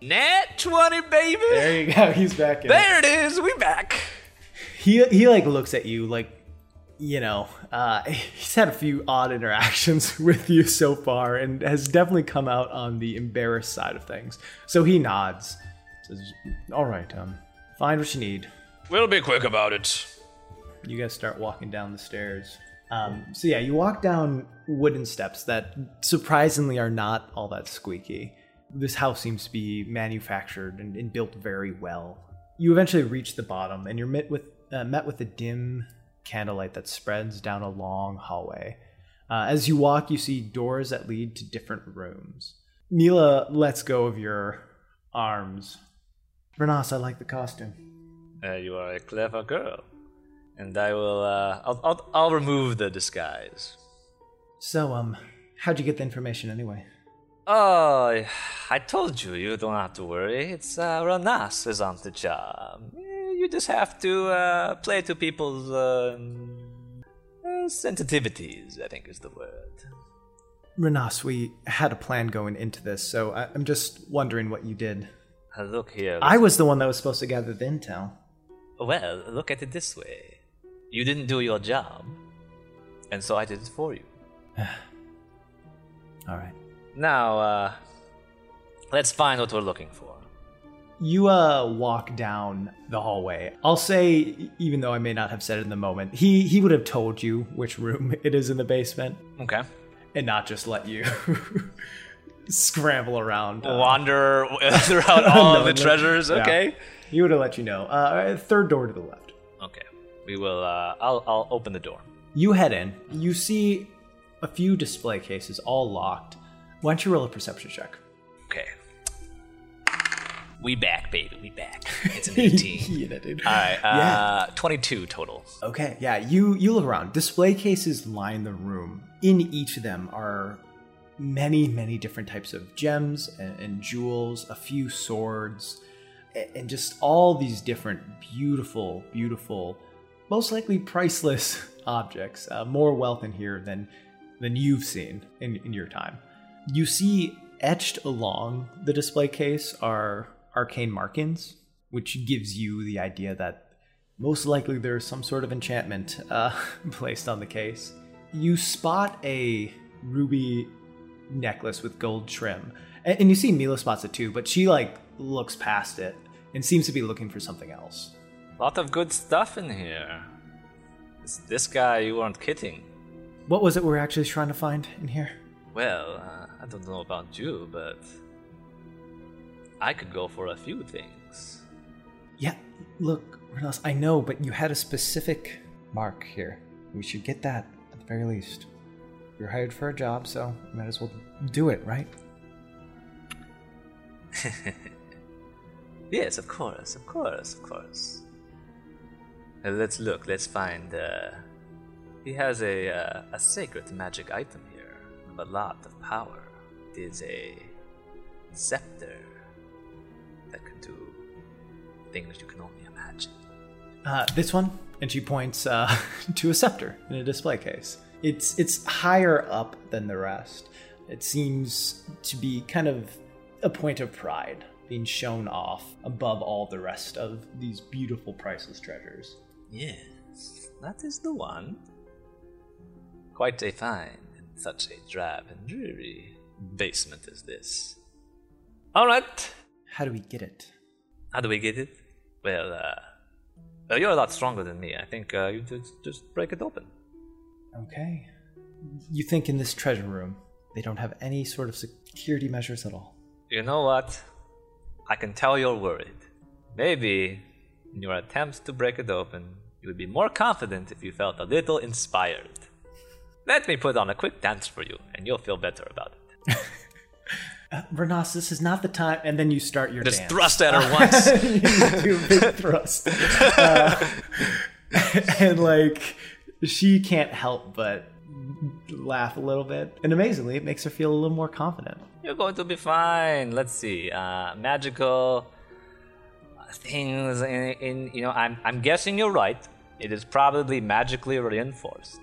Nat twenty, baby. There you go. He's back. In. There it is. We back. He he like looks at you like you know, uh, he's had a few odd interactions with you so far and has definitely come out on the embarrassed side of things. So he nods Says, all right, um, find what you need. We'll be quick about it. You guys start walking down the stairs. Um, so yeah, you walk down wooden steps that surprisingly are not all that squeaky. This house seems to be manufactured and, and built very well. You eventually reach the bottom, and you're met with uh, met with a dim candlelight that spreads down a long hallway. Uh, as you walk, you see doors that lead to different rooms. Mila lets go of your arms. Renas, I like the costume. Uh, you are a clever girl, and I will. Uh, I'll, I'll. I'll remove the disguise. So, um, how'd you get the information anyway? Oh, I told you. You don't have to worry. It's uh, Renas is on the job. Eh, You just have to uh, play to people's uh, uh, sensitivities. I think is the word. Renas, we had a plan going into this, so I- I'm just wondering what you did. Uh, look here. I was the one that was supposed to gather the intel. Well, look at it this way. You didn't do your job, and so I did it for you. All right. Now, uh, let's find what we're looking for. You uh walk down the hallway. I'll say, even though I may not have said it in the moment, he he would have told you which room it is in the basement, Okay. and not just let you scramble around. uh, Wander throughout all of the treasures. Yeah. He would have let you know. Uh, third door to the left. Okay. We will. Uh, I'll. I'll open the door. You head in. You see a few display cases, all locked. Why don't you roll a perception check? Okay. We back, baby. We back. It's an 18. yeah, dude. All right. Yeah. Uh, 22 total. Okay, yeah, you you look around. Display cases line the room. In each of them are many, many different types of gems and, and jewels, a few swords, and just all these different beautiful, beautiful, most likely priceless objects. Uh, more wealth in here than than you've seen in, in your time. You see etched along the display case are arcane markings, which gives you the idea that most likely there's some sort of enchantment uh, placed on the case. You spot a ruby necklace with gold trim, and, and you see Mila spots it too, but she like looks past it and seems to be looking for something else. lot of good stuff in here. This, this guy, you weren't kidding. What was it we're actually trying to find in here? Well, uh, I don't know about you, but I could go for a few things. Yeah, look, Renas, I know, but you had a specific mark here. We should get that at the very least. You're hired for a job, so you might as well do it, right? Yes, of course, of course, of course. Uh, let's look. Let's find. Uh, he has a uh, a sacred magic item here of a lot of power. It is a scepter that can do things you can only imagine. Uh, this one, and she points uh, to a scepter in a display case. It's it's higher up than the rest. It seems to be kind of a point of pride, being shown off above all the rest of these beautiful, priceless treasures. Yes, that is the one. Quite a fine in such a drab and dreary basement as this. All right. How do we get it? How do we get it? Well, uh, well, you're a lot stronger than me. I think uh, you just just break it open. Okay. You think in this treasure room they don't have any sort of security measures at all? You know what? I can tell you're worried. Maybe in your attempts to break it open, you would be more confident if you felt a little inspired. Let me put on a quick dance for you, and you'll feel better about it. Uh, Renas, this is not the time. And then you start your Just dance. thrust at her once. you do a big thrust. Uh, and like, she can't help but laugh a little bit. And amazingly, it makes her feel a little more confident. You're going to be fine. Let's see. Uh, magical things in, in you know. I'm I'm guessing you're right. It is probably magically reinforced,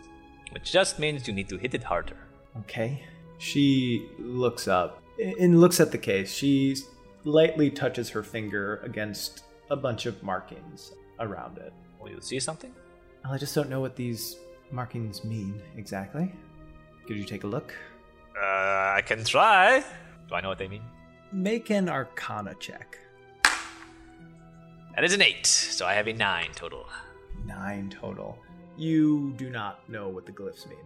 which just means you need to hit it harder. Okay. She looks up and looks at the case. She lightly touches her finger against a bunch of markings around it. Will you see something? Well, I just don't know what these markings mean exactly. Could you take a look? Uh, I can try. Do I know what they mean? Make an arcana check. That is an eight, so I have a nine total. Nine total. You do not know what the glyphs mean.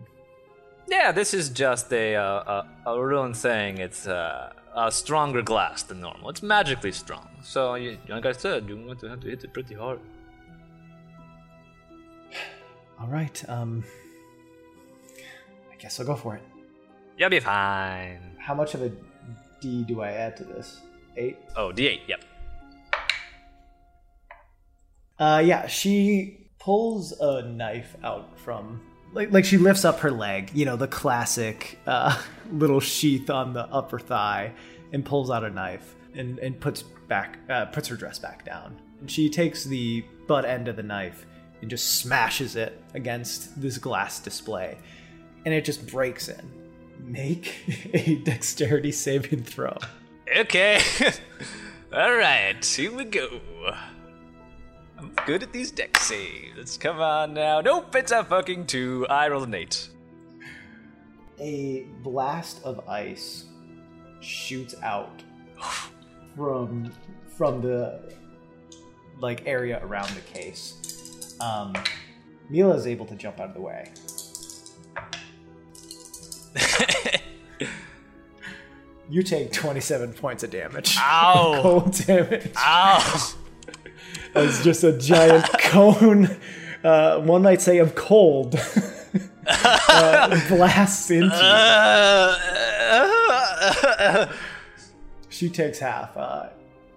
Yeah, this is just a uh, a, a rune saying it's uh, a stronger glass than normal. It's magically strong. So, you, like I said, you want to have to hit it pretty hard. All right. Um, I guess I'll go for it. You'll be fine. How much of a D do I add to this? Eight. Oh, D8. Yep. Uh, yeah, she pulls a knife out from like like she lifts up her leg, you know, the classic uh, little sheath on the upper thigh, and pulls out a knife and and puts back uh, puts her dress back down. And she takes the butt end of the knife and just smashes it against this glass display, and it just breaks in. Make a dexterity saving throw. Okay. All right, here we go. I'm good at these dex saves. Come on now. Nope, it's a fucking two. I rolled an eight. a blast of ice shoots out from from the like area around the case. Um, Mila is able to jump out of the way. you take 27 points of damage. Ow. Cold damage. Ow! It's just a giant cone. Uh, one might say of cold. uh, blasts into. you. She takes half. Uh,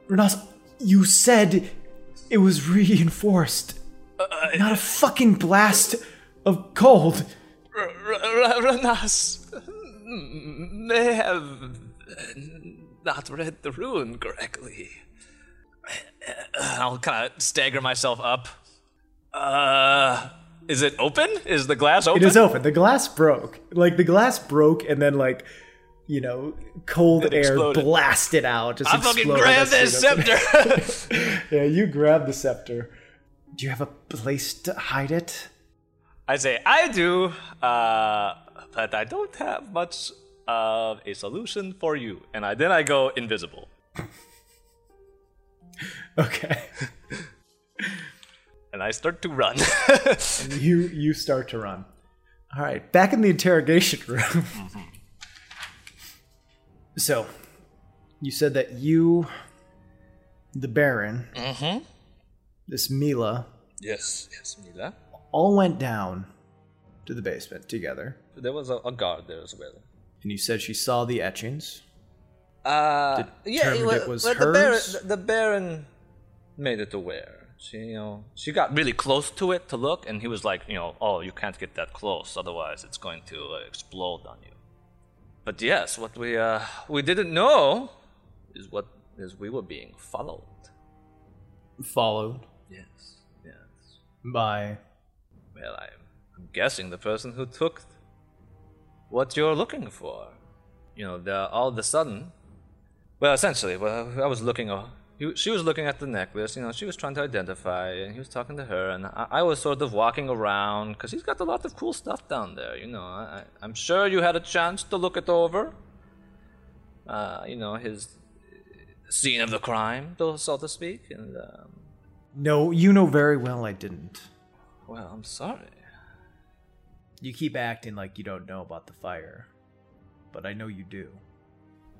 Renas, you said it was reinforced. Not a fucking blast of cold. Renas may have not read the rune correctly. I'll kind of stagger myself up. Uh, is it open? Is the glass open? It is open. The glass broke. Like the glass broke, and then like you know, cold It air exploded. blasted out. Just I fucking grab this scepter. yeah, you grab the scepter. Do you have a place to hide it? I say I do, uh, but I don't have much of a solution for you. And I then I go invisible. Okay. And I start to run. you you start to run. All right, back in the interrogation room. so, you said that you, the Baron, this Mila, Yes, yes, Mila. All went down to the basement together, There was a, a guard there as well. and you said she saw the etchings. Uh, yeah, Determined well, it was the Baron, hers? the, the Baron made it aware. She, you know, she got really close to it to look, and he was like, you know, oh, you can't get that close, otherwise it's going to uh, explode on you. But yes, what we uh, we didn't know is what is we were being followed. Followed Yes, yes. by Well, I'm, guessing the person who took what you're looking for. You know, the, all of a sudden. Well, essentially, well, I was looking. He- she was looking at the necklace. You know, she was trying to identify, and he was talking to her, and I, I was sort of walking around because he's got a lot of cool stuff down there. You know, I, I'm sure you had a chance to look it over. Uh, you know, his scene of the crime, so to speak, and. Um, no. You know very well I didn't. Well, I'm sorry. You keep acting like you don't know about the fire, but I know you do.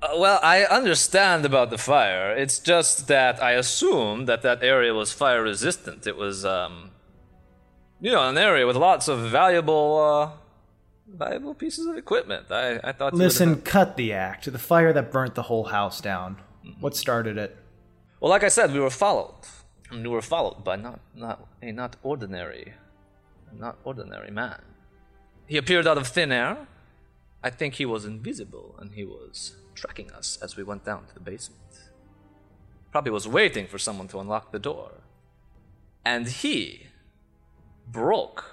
Uh, well, I understand about the fire. It's just that I assume that that area was fire resistant. It was, um, you know, an area with lots of valuable, uh, valuable pieces of equipment. I, I thought. Listen, have- cut the act. The fire that burnt the whole house down. What started it? Well, like I said, we were followed, and we were followed by not not a not ordinary, not ordinary man. He appeared out of thin air. I think he was invisible, and he was tracking us as we went down to the basement. Probably was waiting for someone to unlock the door. And he broke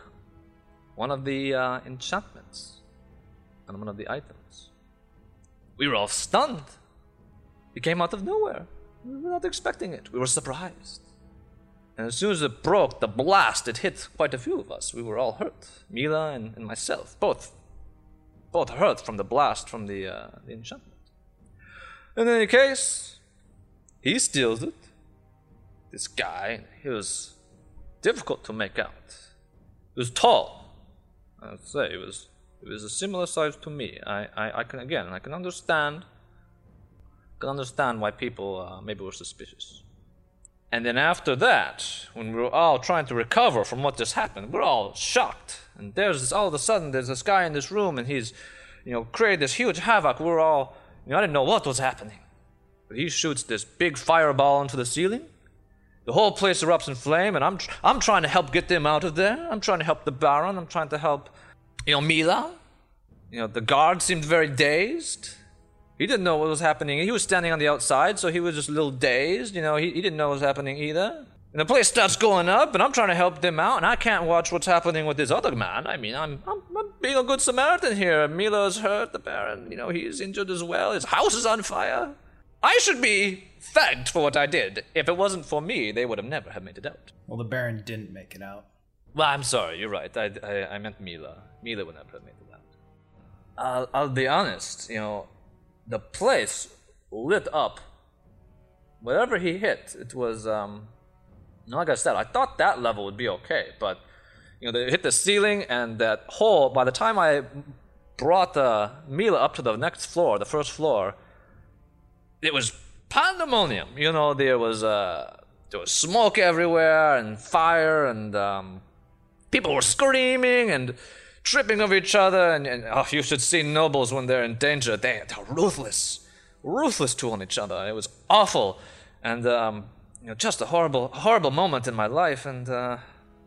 one of the uh, enchantments on one of the items. We were all stunned. He came out of nowhere. We were not expecting it. We were surprised. And as soon as it broke, the blast, it hit quite a few of us. We were all hurt. Mila and, and myself, both. Both hurt from the blast from the, uh, the enchantment. In any case, he steals it. This guy, he was difficult to make out. He was tall. I'd say he was he was a similar size to me. I, I, I can again I can understand can understand why people uh, maybe were suspicious. And then after that, when we were all trying to recover from what just happened, we're all shocked. And there's this, all of a sudden, there's this guy in this room, and he's, you know, created this huge havoc. We're all, you know, I didn't know what was happening. But he shoots this big fireball into the ceiling. The whole place erupts in flame, and I'm, tr- I'm trying to help get them out of there. I'm trying to help the Baron. I'm trying to help, you know, Mila. You know, the guard seemed very dazed. He didn't know what was happening. He was standing on the outside, so he was just a little dazed. You know, he, he didn't know what was happening either. And the place starts going up, and I'm trying to help them out, and I can't watch what's happening with this other man. I mean, I'm, I'm, I'm being a good Samaritan here. Mila's hurt, the Baron, you know, he's injured as well. His house is on fire. I should be thanked for what I did. If it wasn't for me, they would have never have made it out. Well, the Baron didn't make it out. Well, I'm sorry, you're right. I, I, I meant Mila. Mila would never have made it out. I'll, I'll be honest, you know, the place lit up. Whatever he hit, it was, um, like I said, I thought that level would be okay, but, you know, they hit the ceiling and that hole, by the time I brought the Mila up to the next floor, the first floor, it was pandemonium. You know, there was, uh, there was smoke everywhere and fire and, um, people were screaming and tripping over each other, and, and oh, you should see nobles when they're in danger. They, they're ruthless, ruthless to one each other. It was awful, and um, you know, just a horrible, horrible moment in my life. And uh,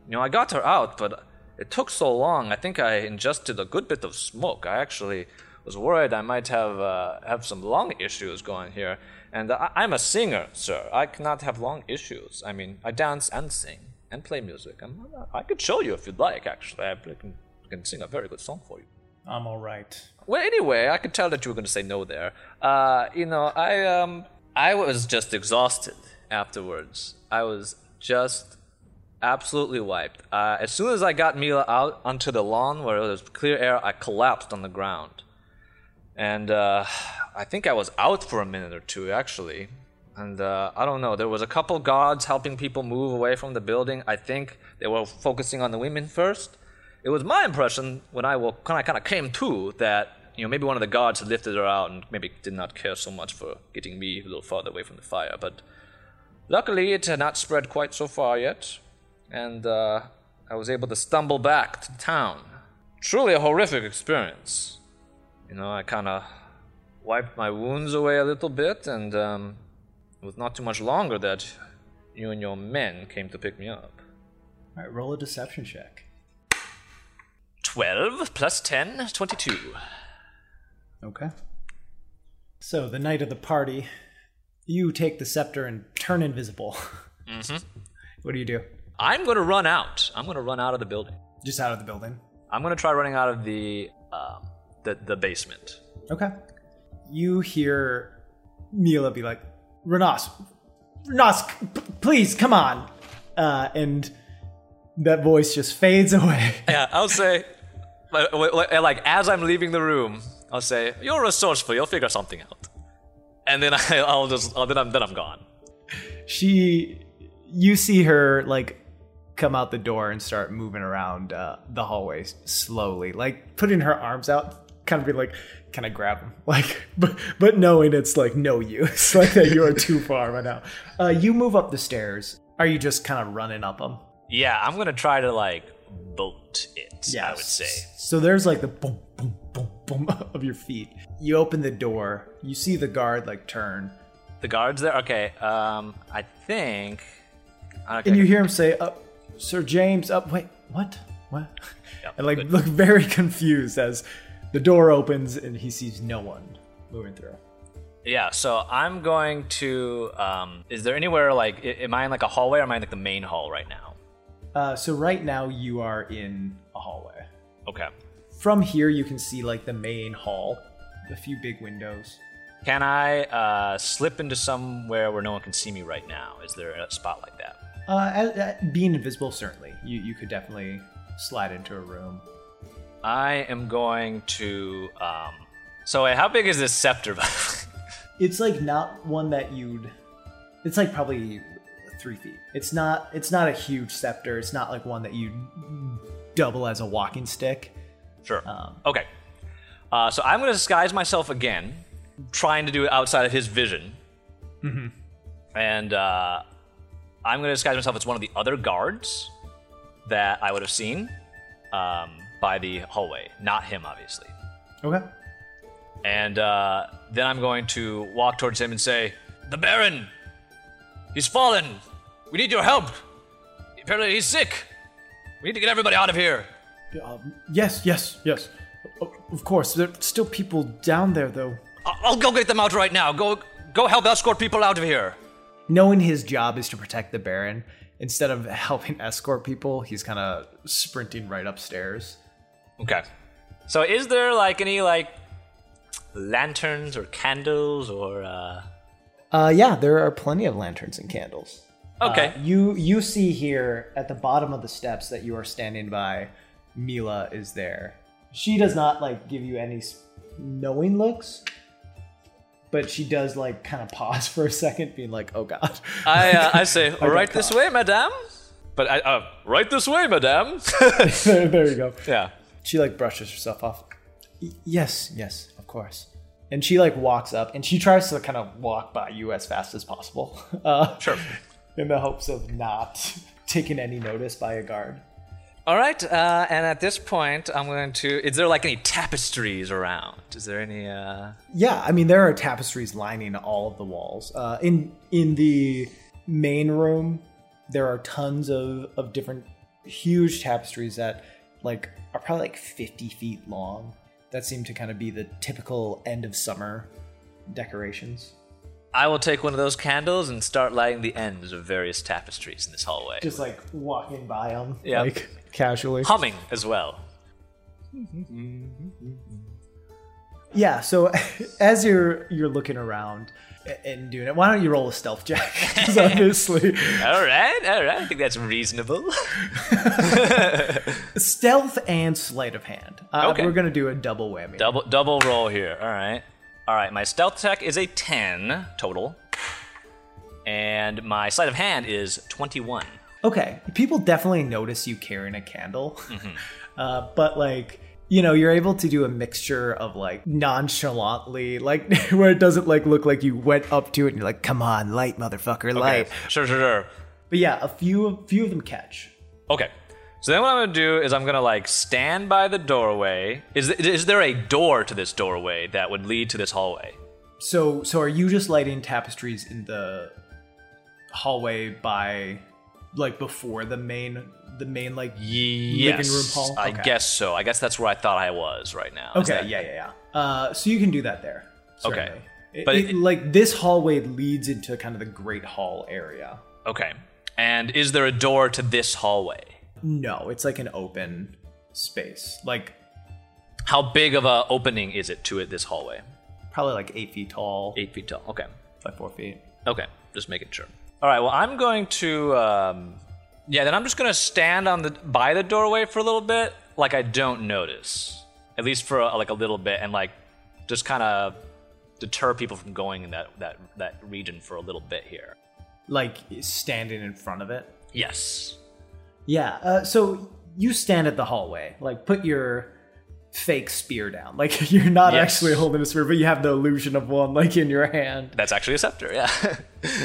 you know, I got her out, but it took so long. I think I ingested a good bit of smoke. I actually was worried I might have uh, have some lung issues going here. And I, I'm a singer, sir. I cannot have lung issues. I mean, I dance and sing and play music. I'm, I could show you if you'd like. Actually, I can can sing a very good song for you. I'm all right. Well, anyway, I could tell that you were going to say no there. Uh, you know, I um, I was just exhausted afterwards. I was just absolutely wiped. Uh, as soon as I got Mila out onto the lawn where there was clear air, I collapsed on the ground, and uh, I think I was out for a minute or two actually. And uh, I don't know. There was a couple guards helping people move away from the building. I think they were focusing on the women first it was my impression when I kind of came to that you know maybe one of the guards had lifted her out and maybe did not care so much for getting me a little farther away from the fire. But luckily, it had not spread quite so far yet, and uh, I was able to stumble back to town. Truly a horrific experience. You know, I kind of wiped my wounds away a little bit, and um, it was not too much longer that you and your men came to pick me up. All right, roll a deception check. 12 plus 10, 22. Okay. So, the night of the party, you take the scepter and turn invisible. Mm-hmm. what do you do? I'm going to run out. I'm going to run out of the building. Just out of the building. I'm going to try running out of the, um, the, the basement. Okay. You hear Mila be like, Renas, Renas, p- please, come on. Uh, and that voice just fades away. Yeah, I'll say, like, as I'm leaving the room, I'll say, "You're resourceful. You'll figure something out." And then I, I'll just, oh, then I'm, then I'm gone. She, you see her like come out the door and start moving around uh, the hallway slowly, like putting her arms out, kind of be like, "Can I grab him?" Like, but but knowing it's like no use, like that you are too far right now. Uh, you move up the stairs. Are you just kind of running up them? Yeah, I'm gonna try to like boat Yeah, I would say. So there's like the boom, boom, boom, boom of your feet. You open the door. You see the guard like turn. The guards there. Okay. Um, I think. Okay. And you hear him say, "Up, oh, Sir James. Up. Wait. What? What?" Yep, and like good. look very confused as the door opens and he sees no one moving through. Yeah, so I'm going to. Um, is there anywhere like, am I in like a hallway or am I in like the main hall right now? Uh, so right now you are in a hallway. Okay. From here you can see like the main hall, a few big windows. Can I uh, slip into somewhere where no one can see me right now? Is there a spot like that? Uh, at, at being invisible, certainly. You you could definitely slide into a room. I am going to. Um, so wait, how big is this scepter? it's like not one that you'd. It's like probably three feet. It's not it's not a huge scepter. It's not like one that you double as a walking stick. Sure. Um, okay. Uh, so I'm going to disguise myself again, trying to do it outside of his vision. Mm-hmm. And uh, I'm going to disguise myself as one of the other guards that I would have seen um, by the hallway. Not him, obviously. Okay. And uh, then I'm going to walk towards him and say, The Baron! He's fallen! We need your help! Apparently he's sick! We need to get everybody out of here! Um, yes, yes, yes. O- Of course, there's still people down there, though. I- I'll go get them out right now. Go, go help escort people out of here. Knowing his job is to protect the Baron, instead of helping escort people, he's kind of sprinting right upstairs. Okay. So is there like any like lanterns or candles or uh Uh, yeah, there are plenty of lanterns and candles. Okay. Uh, you you see here at the bottom of the steps that you are standing by, Mila is there. She does not like give you any knowing looks, but she does like kind of pause for a second, being like, "Oh God." I uh, I say got right this way, madame. But I uh right this way, madame. there, there you go. yeah. She like brushes herself off. Yes, yes, of course. And she like walks up and she tries to kind of walk by you as fast as possible. Uh, Sure. In the hopes of not taking any notice by a guard. All right. Uh, and at this point, I'm going to. Is there like any tapestries around? Is there any? uh Yeah, I mean there are tapestries lining all of the walls. Uh, in in the main room, there are tons of of different huge tapestries that like are probably like fifty feet long. That seem to kind of be the typical end of summer decorations. I will take one of those candles and start lighting the ends of various tapestries in this hallway. Just like walking by them, Yeah. like casually. humming as well. Yeah. So as you're you're looking around a- and doing it, why don't you roll a stealth check? 'Cause obviously, All right, all right. I think that's reasonable. stealth and sleight of hand. Uh, Okay. We're gonna do a double whammy. double double roll here. All right. All right. My stealth check is a 10 total. And my sleight of hand is 21. Okay, people definitely notice you carrying a candle, Mm-hmm. uh, but like you know, you're able to do a mixture of like nonchalantly, like where it doesn't like look like you went up to it and you're like, "Come on, light, motherfucker, light." Okay. Sure, sure, sure. But yeah, a few, a few of them catch. Okay. So then what I'm gonna do is I'm gonna like stand by the doorway. Is th- is there a door to this doorway that would lead to this hallway? So, so are you just lighting tapestries in the hallway by, like, before the main, the main like Yes. living room hall? I Okay. guess so. I guess that's where I thought I was right now. Okay, that- yeah, yeah, yeah. Uh, so you can do that there. Okay. certainly. It- But it- it- like this hallway leads into kind of the great hall area. Okay. And is there a door to this hallway? No, it's like an open space, like How big of a opening is it to it this hallway? probably like eight feet tall Eight feet tall. Okay. by four feet. Okay. Just making sure. All right. Well, I'm going to. Um, yeah. Then I'm just gonna stand on the by the doorway for a little bit, like I don't notice, at least for a, like a little bit, and like just kind of deter people from going in that that that region for a little bit here. Like standing in front of it. Yes. Yeah. Uh, so you stand at the hallway, like put your fake spear down. Like you're not Yes. actually holding a spear, but you have the illusion of one like in your hand. That's actually a scepter. Yeah.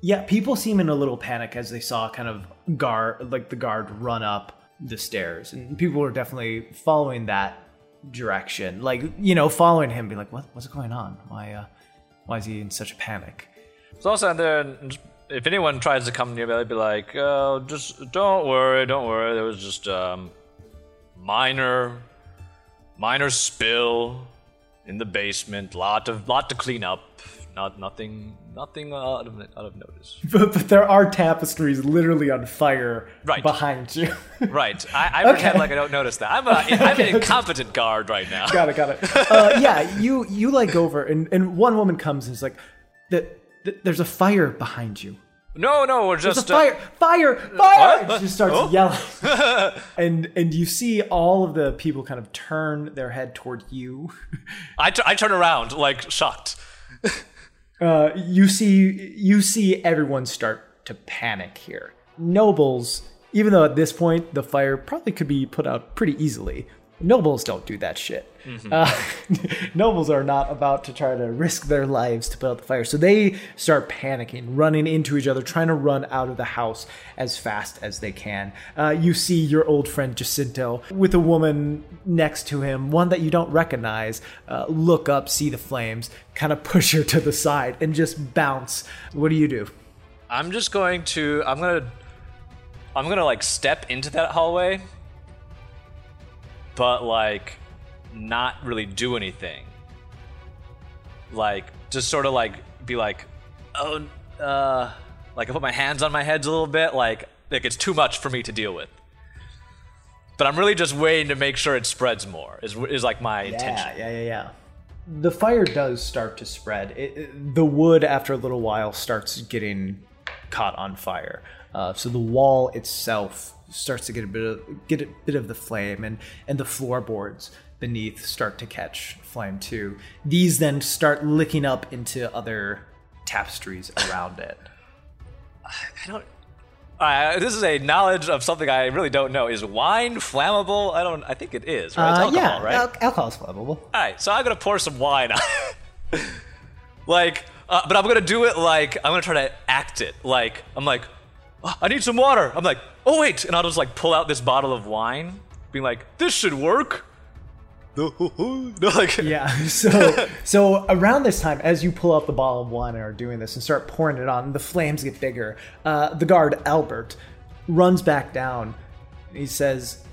Yeah, people seem in a little panic as they saw kind of guard like the guard run up the stairs. And people were definitely following that direction. Like, you know, following him, be like, what, what's going on? Why uh why is he in such a panic? So I'll stand there, and just- if anyone tries to come near me, I'd be like, "Oh, just don't worry, don't worry. There was just um, minor, minor spill in the basement. Lot of, lot to clean up. Not nothing, nothing out of out of notice. But, but there are tapestries literally on fire Right. behind you. Right. I, I pretend like I don't notice that. I'm a, I'm an incompetent guard right now. got it, got it. Uh, yeah, you you like go over and, and one woman comes and is like, the, the, there's a fire behind you. No, no, we're There's just a uh, fire, fire, fire! What? She starts yelling, and and you see all of the people kind of turn their head toward you. I, t- I turn around like shocked. Uh, you see, you see everyone start to panic here. Nobles, even though at this point the fire probably could be put out pretty easily, Nobles don't do that shit. Uh, nobles are not about to try to risk their lives to put out the fire. So they start panicking, running into each other, trying to run out of the house as fast as they can. Uh, you see your old friend Jacinto with a woman next to him, one that you don't recognize, uh, look up, see the flames, kind of push her to the side, and just bounce. What do you do? I'm just going to. I'm gonna. I'm gonna like step into that hallway, but like not really do anything. Like just sort of like be like, oh, uh, like I put my hands on my heads a little bit, like like it's too much for me to deal with. But I'm really just waiting to make sure it spreads more. Is is like my intention. Yeah, yeah, yeah, yeah. The fire does start to spread. It, it- the wood, after a little while, starts getting caught on fire. Uh, so the wall itself starts to get a bit of get a bit of the flame, and and the floorboards beneath start to catch flame too. These then start licking up into other tapestries around it. I don't. Uh, this is a knowledge of something I really don't know. Is wine flammable? I don't. I think it is. Right? It's Uh, alcohol, yeah, right? al- alcohol's flammable. All right, so I'm gonna pour some wine like, uh, but I'm gonna do it like I'm gonna try to act it. Like I'm like, "Oh, I need some water. I'm like, oh wait, and I'll just like pull out this bottle of wine, being like, this should work. No, like, Yeah. So so around this time, as you pull out the bottle of wine and are doing this and start pouring it on, the flames get bigger. Uh, the guard Albert runs back down. He says,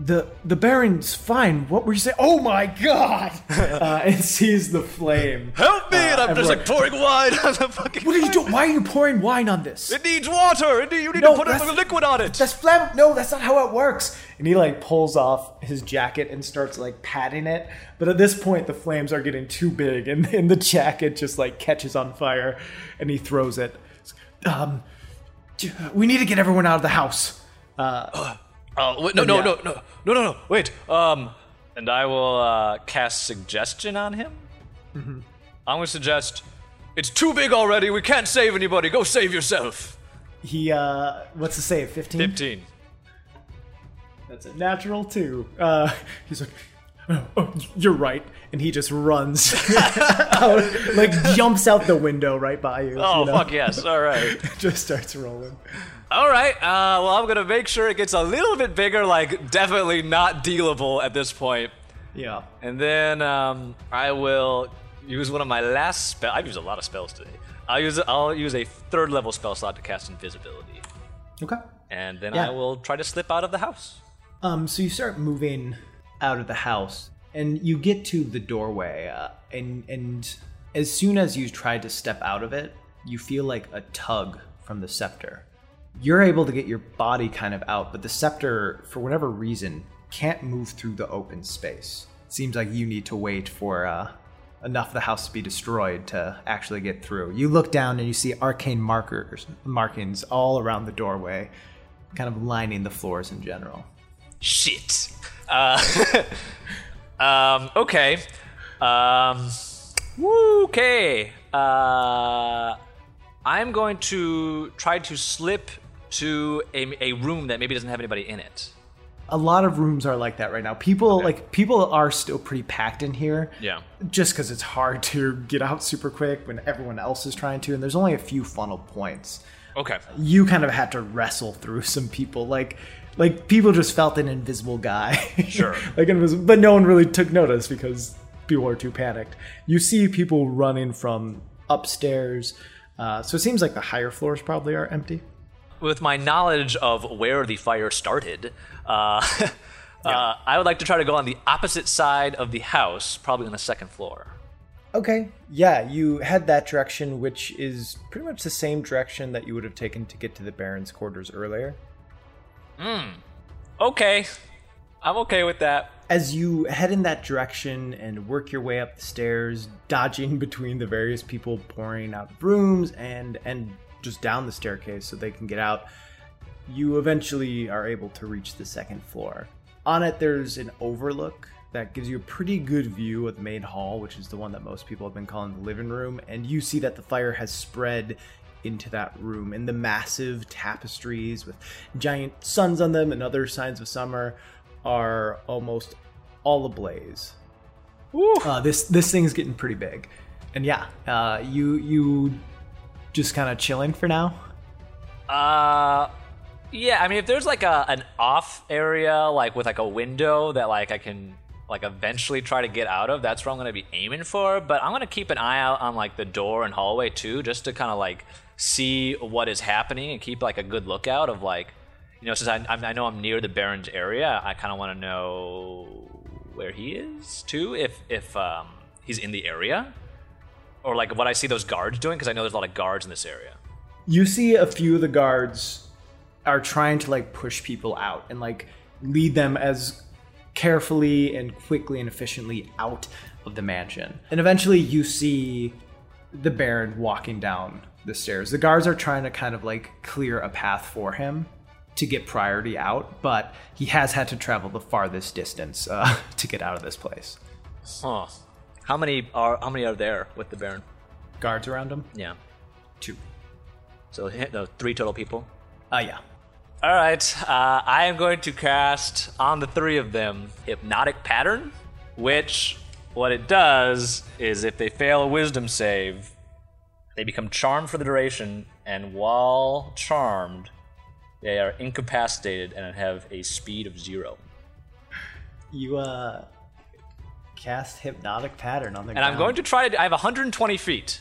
"The the Baron's fine. What were you saying? Oh my God!" uh, and sees the flame. help me! and I'm just like pouring wine on the fucking. What are you doing? Why are you pouring wine on this? It needs water. It need, you need No, to put a liquid on it. That's flammable. No, that's not how it works. And he like pulls off his jacket and starts like patting it. But at this point, the flames are getting too big, and, and the jacket just like catches on fire, and he throws it. Um, we need to get everyone out of the house. Uh, Oh wait, no, no, Yeah. no, no, no, no, no. Wait. Um, and I will uh, cast suggestion on him. Mm-hmm. I'm gonna suggest. It's too big already. We can't save anybody. Go save yourself. he uh, what's the save? Fifteen. Fifteen. That's a natural two. Uh, he's like, oh, oh, you're right, and he just runs out, like jumps out the window right by you. Oh you know? fuck yes! All right, just starts rolling. All right. Uh, well, I'm gonna make sure it gets a little bit bigger. Like definitely not dealable at this point. Yeah. And then um, I will use one of my last spell. I've used a lot of spells today. I'll use I'll use a third level spell slot to cast invisibility, Okay. and then Yeah. I will try to slip out of the house. Um, so you start moving out of the house, and you get to the doorway, uh, and and as soon as you try to step out of it, you feel like a tug from the scepter. You're able to get your body kind of out, but the scepter, for whatever reason, can't move through the open space. Seems like you need to wait for uh, enough of the house to be destroyed to actually get through. You look down and you see arcane markers, markings all around the doorway, kind of lining the floors in general. Shit. Uh, um, okay. Um, okay. Uh, I'm going to try to slip to a, a room that maybe doesn't have anybody in it. a lot of rooms are like that right now. People like people are still pretty packed in here. Yeah. Just because it's hard to get out super quick when everyone else is trying to, and there's only a few funnel points. Okay. You kind of had to wrestle through some people, like like people just felt an invisible guy. Sure. like invisible, but no one really took notice because people are too panicked. You see people running from upstairs, uh, so it seems like the higher floors probably are empty. With my knowledge of where the fire started, uh, uh, I would like to try to go on the opposite side of the house, probably on the second floor. Okay. Yeah, you head that direction, which is pretty much the same direction that you would have taken to get to the Baron's quarters earlier. Hmm. Okay. I'm okay with that. As you head in that direction and work your way up the stairs, dodging between the various people pouring out of rooms and and just down the staircase so they can get out, you eventually are able to reach the second floor. On it, there's an overlook that gives you a pretty good view of the main hall, which is the one that most people have been calling the living room. And you see that the fire has spread into that room, and the massive tapestries with giant suns on them and other signs of summer are almost all ablaze. Uh, this this thing's getting pretty big, and yeah, uh, you you just kind of chilling for now. Uh, yeah. I mean, if there's like a an off area, like with like a window that like I can like eventually try to get out of, that's where I'm gonna be aiming for. But I'm gonna keep an eye out on like the door and hallway too, just to kind of like see what is happening and keep like a good lookout of like, you know, since I I know I'm near the Baron's area, I kind of want to know where he is too, if if um, he's in the area, or like what I see those guards doing, because I know there's a lot of guards in this area. You see a few of the guards are trying to like push people out and like lead them as carefully and quickly and efficiently out of the mansion. And eventually you see the Baron walking down the stairs. The guards are trying to kind of like clear a path for him to get priority out, but he has had to travel the farthest distance uh, to get out of this place. Huh. How many are how many are there with the Baron? Guards around him? Yeah. Two. So hit the three total people. Uh, yeah. All right. Uh, I am going to cast on the three of them hypnotic pattern, which what it does is if they fail a wisdom save, they become charmed for the duration, and while charmed, they are incapacitated and have a speed of zero. You uh cast hypnotic pattern on the ground. And I'm going to try to. I have 120 feet.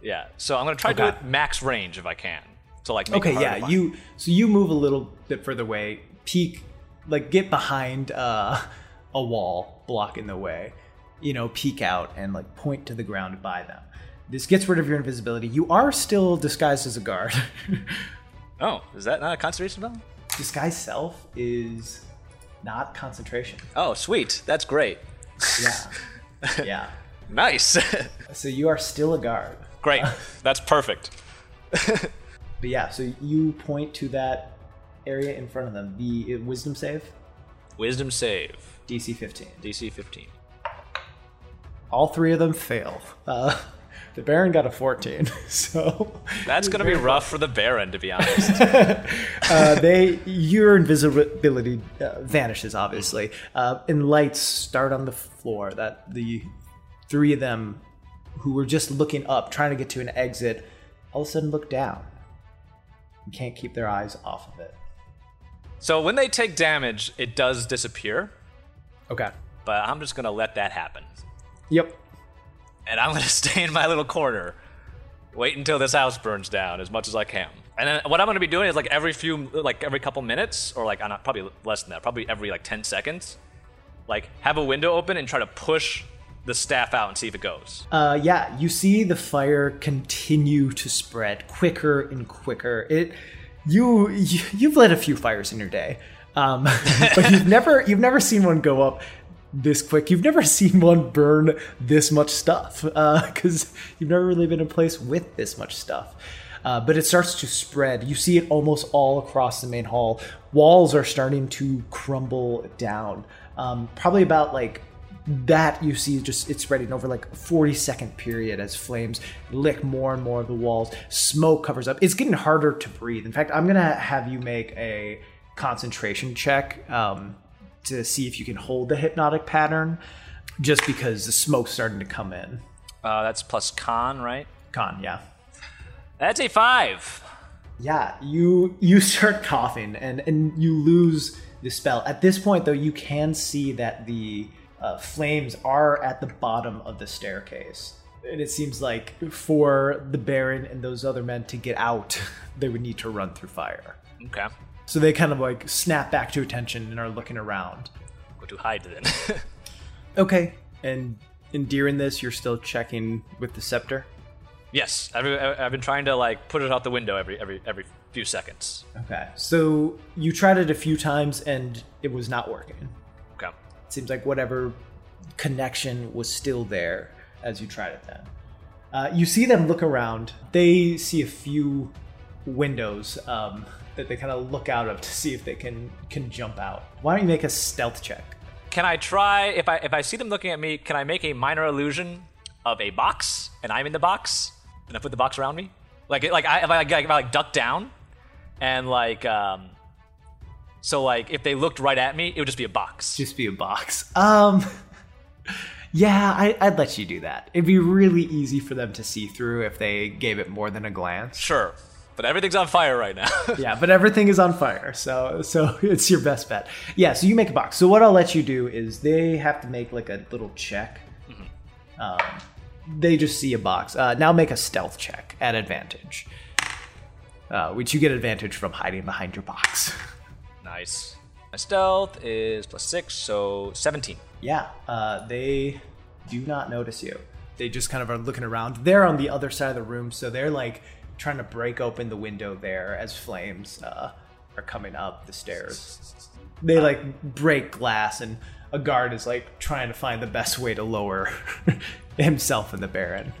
Yeah, so I'm going to try to do it max range if I can. So like. Make Okay, yeah, you so you move a little bit further away, peek like get behind uh a wall blocking the way. You know, peek out and like point to the ground by them. This gets rid of your invisibility. You are still disguised as a guard. Oh, is that not a concentration spell? Disguise self is not concentration. Oh, sweet. That's great. Yeah. yeah. Nice. So you are still a guard. great. That's perfect. But yeah, so you point to that area in front of them. The uh, wisdom save, Wisdom save. DC 15. DC 15. All three of them fail. Uh, the Baron got a 14, so That's going to be rough for the Baron, to be honest. uh, they your invisibility uh, vanishes, obviously, uh, and lights start on the floor. That the three of them who were just looking up, trying to get to an exit, all of a sudden look down. and can't keep their eyes off of it. so when they take damage, it does disappear, Okay. but I'm just going to let that happen. Yep. And I'm to stay in my little corner, wait until this house burns down as much as I can. And then what I'm to be doing is like every few, like every couple minutes, or like, uh, not, probably less than that, probably every like 10 seconds, like have a window open and try to push the staff out and see if it goes. Uh, yeah, you see the fire continue to spread quicker and quicker. It, you, you you've lit a few fires in your day, um, but you've never you've never seen one go up this quick. You've never seen one burn this much stuff Uh, because you've never really been in a place with this much stuff. Uh, but it starts to spread. You see it almost all across the main hall. Walls are starting to crumble down. Um, probably about like that you see just it's spreading over like a 40 second period as flames lick more and more of the walls smoke covers up it's getting harder to breathe in fact i'm gonna have you make a concentration check um, to see if you can hold the hypnotic pattern just because the smoke's starting to come in Uh, that's plus con, right? con yeah That's a five. Yeah, you you start coughing and and you lose the spell. At this point, though, you can see that the uh, flames are at the bottom of the staircase, and it seems like for the Baron and those other men to get out, they would need to run through fire. Okay. So they kind of like snap back to attention and are looking around. Go to hide then. Okay, and in during this, you're still checking with the scepter. yes, every, I- I've been trying to like put it out the window every every every few seconds. Okay, so you tried it a few times and it was not working. Okay. It seems like whatever connection was still there as you tried it then. Uh, you see them look around. They see a few windows um, that they kind of look out of to see if they can can jump out. Why don't you make a stealth check? Can I try if I if I see them looking at me? Can I make a minor illusion of a box and I'm in the box and I put the box around me? Like like I if I, if I like duck down and like um So like if they looked right at me, it would just be a box. Just be a box. Um, yeah, I, I'd let you do that. It'd be really easy for them to see through if they gave it more than a glance. Sure. But everything's on fire right now. yeah, but everything is on fire, so so it's your best bet. Yeah, so you make a box. So what I'll let you do is they have to make like a little check. Um, they just see a box. Uh, now make a stealth check at advantage, uh, which you get advantage from hiding behind your box. nice. My stealth is plus six, so 17. Yeah, uh, they do not notice you. They just kind of are looking around. They're on the other side of the room, so they're like trying to break open the window there as flames uh, are coming up the stairs. They like break glass, and a guard is like trying to find the best way to lower himself and the Baron.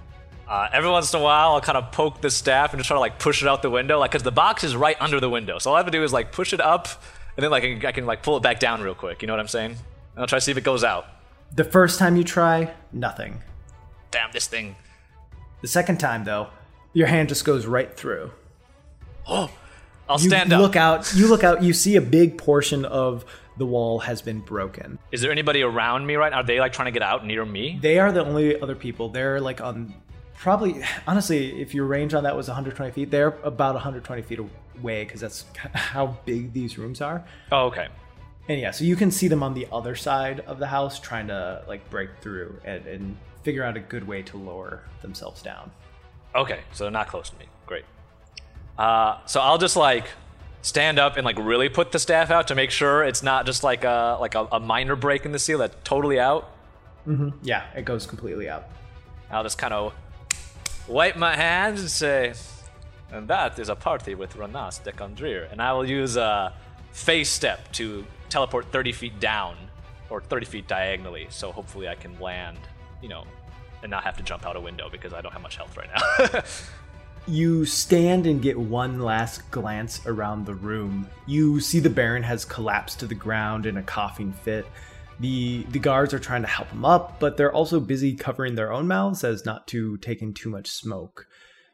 Uh, every once in a while, I'll kind of poke the staff and just try to like push it out the window, like because the box is right under the window. So all I have to do is like push it up, and then like I can, I can like pull it back down real quick. You know what I'm saying? And I'll try to see if it goes out. The first time you try, nothing. Damn this thing! The second time, though, your hand just goes right through. Oh, I'll You stand up. look out. You look out. You see a big portion of the wall has been broken. Is there anybody around me right now? Are they like trying to get out near me? They are the only other people. They're like on probably honestly, if your range on that was 120 feet, they're about 120 feet away because that's how big these rooms are. Oh, okay. And yeah, so you can see them on the other side of the house trying to like break through and, and figure out a good way to lower themselves down. Okay, so they're not close to me. Great. Uh, so I'll just like stand up and like really put the staff out to make sure it's not just like a like a, a minor break in the seal that's totally out. Yeah, it goes completely out. I'll just kind of wipe my hands and say, and that is a party with Renas Decandrier. And I will use a phase step to teleport 30 feet down or 30 feet diagonally. So hopefully I can land, you know, and not have to jump out a window because I don't have much health right now. You stand and get one last glance around the room. You see the Baron has collapsed to the ground in a coughing fit. The the guards are trying to help him up, but they're also busy covering their own mouths as not to take in too much smoke.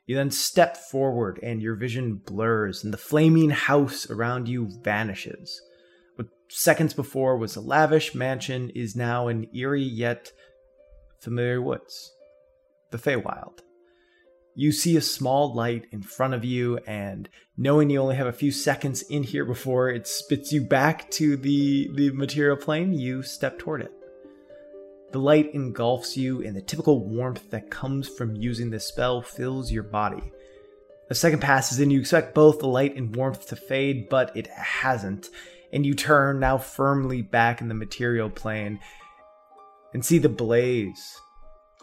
You then step forward and your vision blurs and the flaming house around you vanishes. What seconds before was a lavish mansion is now an eerie yet familiar woods. The Feywild. You see a small light in front of you and knowing you only have a few seconds in here before it spits you back to the the material plane you step toward it. The light engulfs you and the typical warmth that comes from using this spell fills your body. A second passes and you expect both the light and warmth to fade but it hasn't and you turn now firmly back in the material plane and see the blaze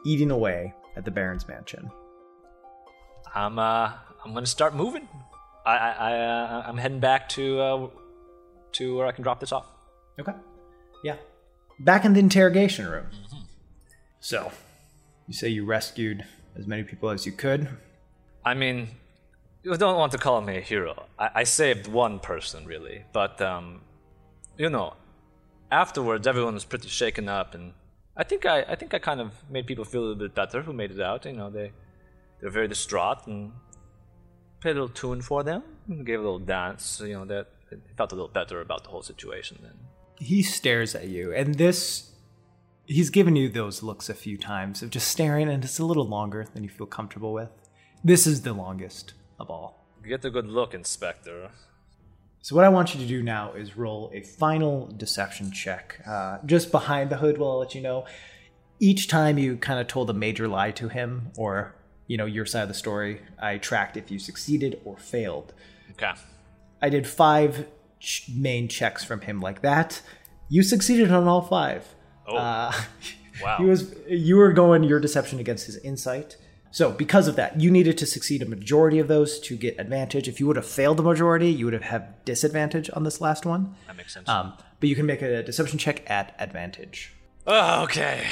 eating away at the baron's mansion I'm uh I'm gonna start moving. I I, uh, I'm heading back to uh, to where I can drop this off. Okay. Yeah. Back in the interrogation room. So, you say you rescued as many people as you could. I mean, you don't want to call me a hero. I, I saved one person really, but um, you know, afterwards everyone was pretty shaken up, and I think I I think I kind of made people feel a little bit better who made it out. You know, they they're very distraught and played a little tune for them, and gave a little dance. You know, that felt a little better about the whole situation then. He stares at you, and this. He's given you those looks a few times of just staring, and it's a little longer than you feel comfortable with. This is the longest of all. Get a good look, Inspector. So what I want you to do now is roll a final deception check. Uh, just behind the hood, While I let you know. Each time you kind of told a major lie to him, or you know your side of the story, I tracked if you succeeded or failed. Okay. I did five ch- main checks from him like that. You succeeded on all five. Oh. Uh, Wow. he was you were going your deception against his insight. So because of that, you needed to succeed a majority of those to get advantage. If you would have failed the majority, you would have had disadvantage on this last one. That makes sense. Um, but you can make a deception check at advantage. oh, okay.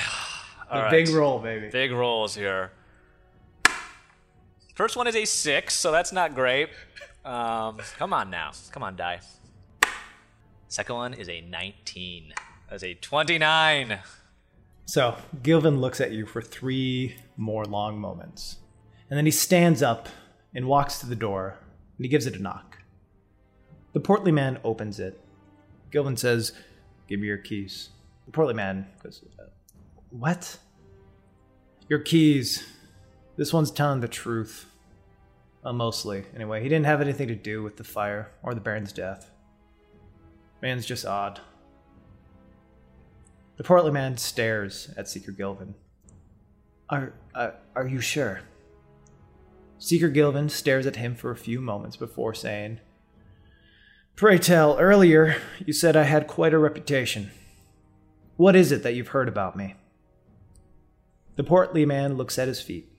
All right. Big roll, baby. Big rolls here. First one is a six, so that's not great. Um, come on now. Come on, die. Second one is a 19. That's a 29. So Gilvin looks at you for three more long moments. And then he stands up and walks to the door and he gives it a knock. The portly man opens it Gilvin says, Give me your keys. The portly man goes, "Uh, What? Your keys. This one's telling the truth. Well, mostly, anyway. He didn't have anything to do with the fire or the Baron's death. Man's just odd. The portly man stares at Seeker Gilvin. Are, uh, are you sure? Seeker Gilvin stares at him for a few moments before saying, Pray tell, earlier you said I had quite a reputation. What is it that you've heard about me? The portly man looks at his feet.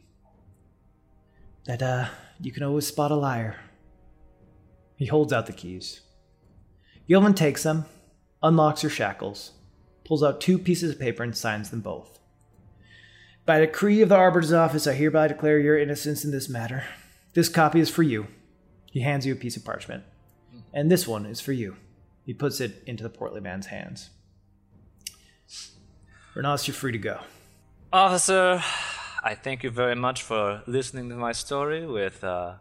That, uh, you can always spot a liar. He holds out the keys. Gilvin takes them, unlocks her shackles, pulls out two pieces of paper, and signs them both. By decree of the Arbiter's office, I hereby declare your innocence in this matter. This copy is for you. He hands you a piece of parchment. And this one is for you. He puts it into the portly man's hands. Renas, you're free to go. Officer, I thank you very much for listening to my story with uh,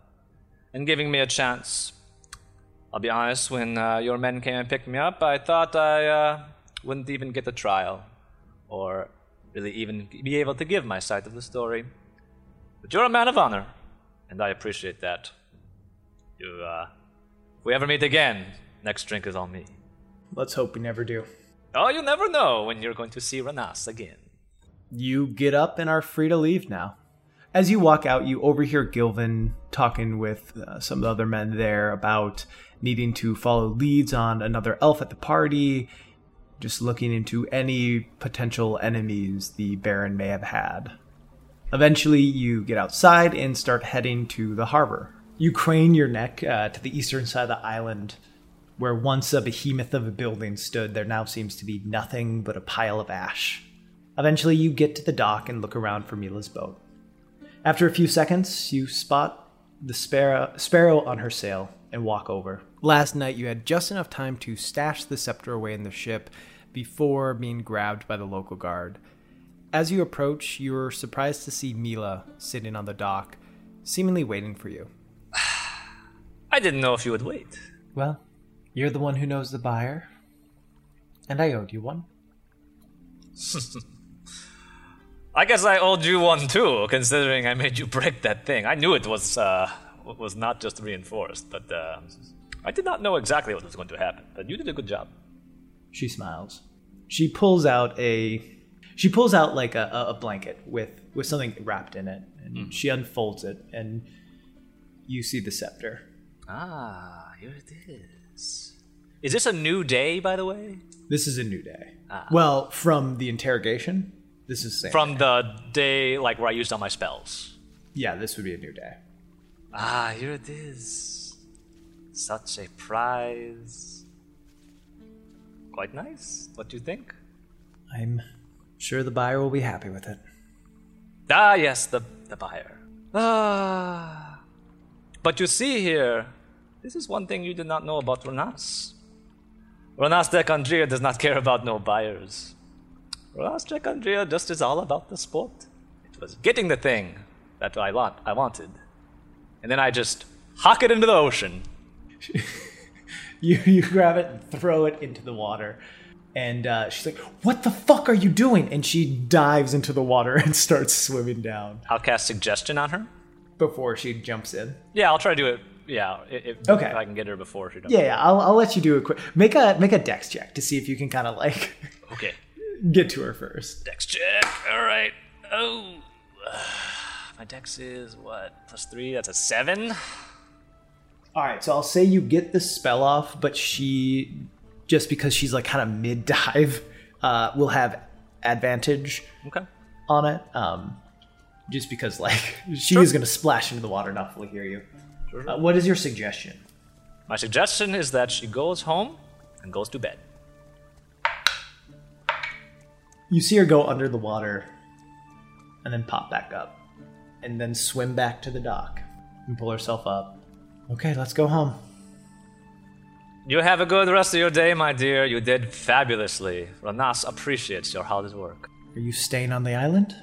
and giving me a chance. I'll be honest, when uh, your men came and picked me up, I thought I uh, wouldn't even get the trial, or really even be able to give my side of the story. But you're a man of honor, and I appreciate that. You, uh, if we ever meet again, next drink is on me. Let's hope we never do. Oh, you never know when you're going to see Renas again. You get up and are free to leave now. As you walk out, you overhear Gilvin talking with uh, some of the other men there about needing to follow leads on another elf at the party, just looking into any potential enemies the Baron may have had. Eventually, you get outside and start heading to the harbor. You crane your neck uh, to the eastern side of the island, where once a behemoth of a building stood, there now seems to be nothing but a pile of ash. Eventually, you get to the dock and look around for Mila's boat. After a few seconds, you spot the sparrow, sparrow on her sail and walk over. Last night, you had just enough time to stash the scepter away in the ship before being grabbed by the local guard. As you approach, you're surprised to see Mila sitting on the dock, seemingly waiting for you. I didn't know if you would wait. Well, you're the one who knows the buyer, and I owed you one. I guess I owed you one too, considering I made you break that thing. I knew it was uh, was not just reinforced, but uh, I did not know exactly what was going to happen. But you did a good job. She smiles. She pulls out a she pulls out like a, a blanket with with something wrapped in it, and she unfolds it, and you see the scepter. Ah, here it is. Is this a new day, by the way? This is a new day. Well, from the interrogation, this is same. From the day like where I used all my spells. yeah, this would be a new day. Ah, here it is. Such a prize. Quite nice. What do you think? I'm sure the buyer will be happy with it. Ah, yes, the the buyer. Ah, but you see here, this is one thing you did not know about Renas. Renas Decandrier does not care about no buyers. Renas Decandrier just is all about the sport. It was getting the thing that I want, I wanted, and then I just hock it into the ocean. You you grab it and throw it into the water, and uh, she's like, "What the fuck are you doing?" And she dives into the water and starts swimming down I'll cast suggestion on her. before she jumps in. Yeah, I'll try to do it. Yeah, if, Okay. if I can get her before she does. Yeah, yeah, I'll, I'll let you do a quick make a make a dex check to see if you can kind of like Okay. get to her first. Dex check. All right. Oh, my dex is what plus three. That's a seven. All right, so I'll say you get the spell off, but she just because she's like kind of mid dive, uh, will have advantage Okay. on it. Um, just because like she is going to splash into the water, not fully hear you. Uh, what is your suggestion? My suggestion is that she goes home and goes to bed. You see her go under the water, and then pop back up, and then swim back to the dock and pull herself up. Okay, let's go home. You have a good rest of your day, my dear. You did fabulously. Renas appreciates your hard work. Are you staying on the island?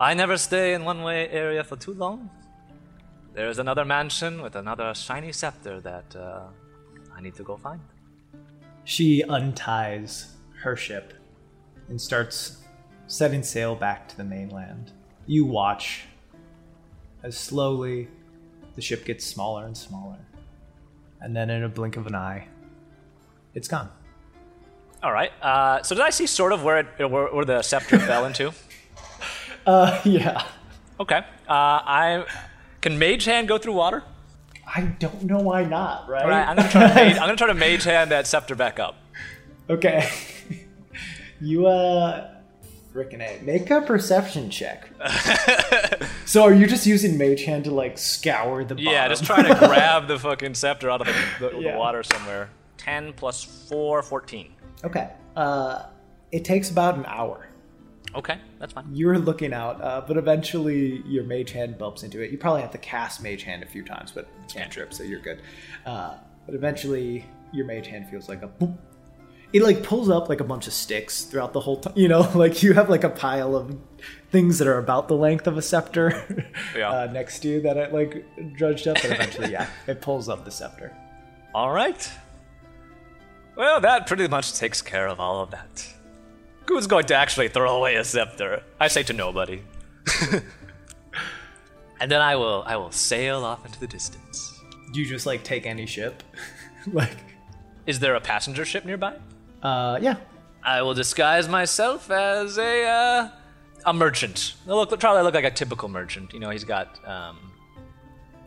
I never stay in one way area for too long. There is another mansion with another shiny scepter that uh, I need to go find. She unties her ship and starts setting sail back to the mainland. You watch as slowly the ship gets smaller and smaller. And then in a blink of an eye, it's gone. All right. Uh, so did I see sort of where it where, where the scepter fell into? Uh, yeah. Okay. Uh, I can Mage Hand go through water? I don't know why not, right? All right. I'm gonna try to mage, I'm gonna try to Mage Hand that scepter back up. Okay. you, uh. Frickin' A. Make a perception check. so are you just using Mage Hand to, like, scour the bottom? Yeah, just try to grab the fucking scepter out of the, the, Yeah. the water somewhere. 10 plus 4, 14. Okay. Uh, it takes about an hour. Okay, that's fine. You're looking out, uh, but eventually your mage hand bumps into it. You probably have to cast mage hand a few times, but it's trip, so you're good. Uh, but eventually your mage hand feels like a boop. It like pulls up like a bunch of sticks throughout the whole time. You know, like you have like a pile of things that are about the length of a scepter Yeah. uh, next to you that it like drudged up, and eventually, yeah, it pulls up the scepter. All right. Well, that pretty much takes care of all of that. Who's going to actually throw away a scepter? I say to nobody. and then I will I will sail off into the distance. You just like take any ship? like, Is there a passenger ship nearby? Uh, yeah, I will disguise myself as a uh, a merchant. I'll look probably look like a typical merchant. You know, he's got um,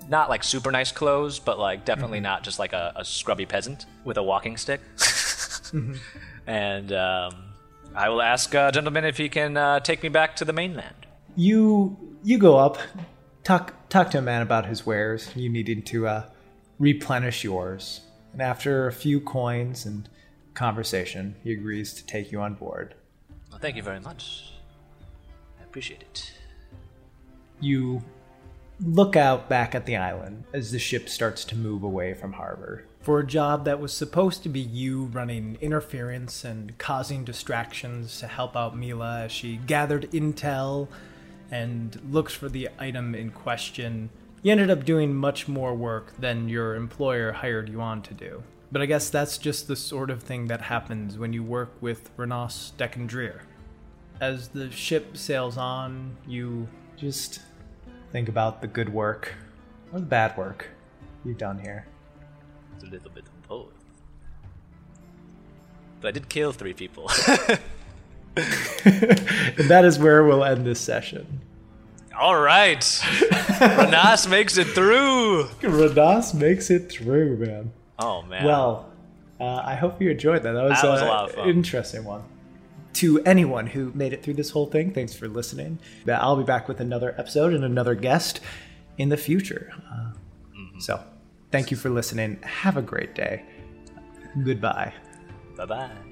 not like super nice clothes, but like definitely not just like a, a scrubby peasant with a walking stick. And um, I will ask a gentleman if he can uh, take me back to the mainland. you you go up, talk talk to a man about his wares. You needed to uh, replenish yours, and after a few coins and conversation, he agrees to take you on board. Well, thank you very much. I appreciate it. You look out back at the island as the ship starts to move away from harbor. For a job that was supposed to be you running interference and causing distractions to help out Mila as she gathered intel and looked for the item in question, you ended up doing much more work than your employer hired you on to do. But I guess that's just the sort of thing that happens when you work with Renas Decandrier. As the ship sails on, you just think about the good work or the bad work you've done here. It's a little bit of both. But I did kill three people. And that is where we'll end this session. All right. Renas makes it through. Radas makes it through, man. Oh, man. Well, uh, I hope you enjoyed that. That was, That was uh, a lot of fun. interesting one. To anyone who made it through this whole thing, thanks for listening. I'll be back with another episode and another guest in the future. Uh, Mm-hmm. So, thank you for listening. Have a great day. Goodbye. Bye bye.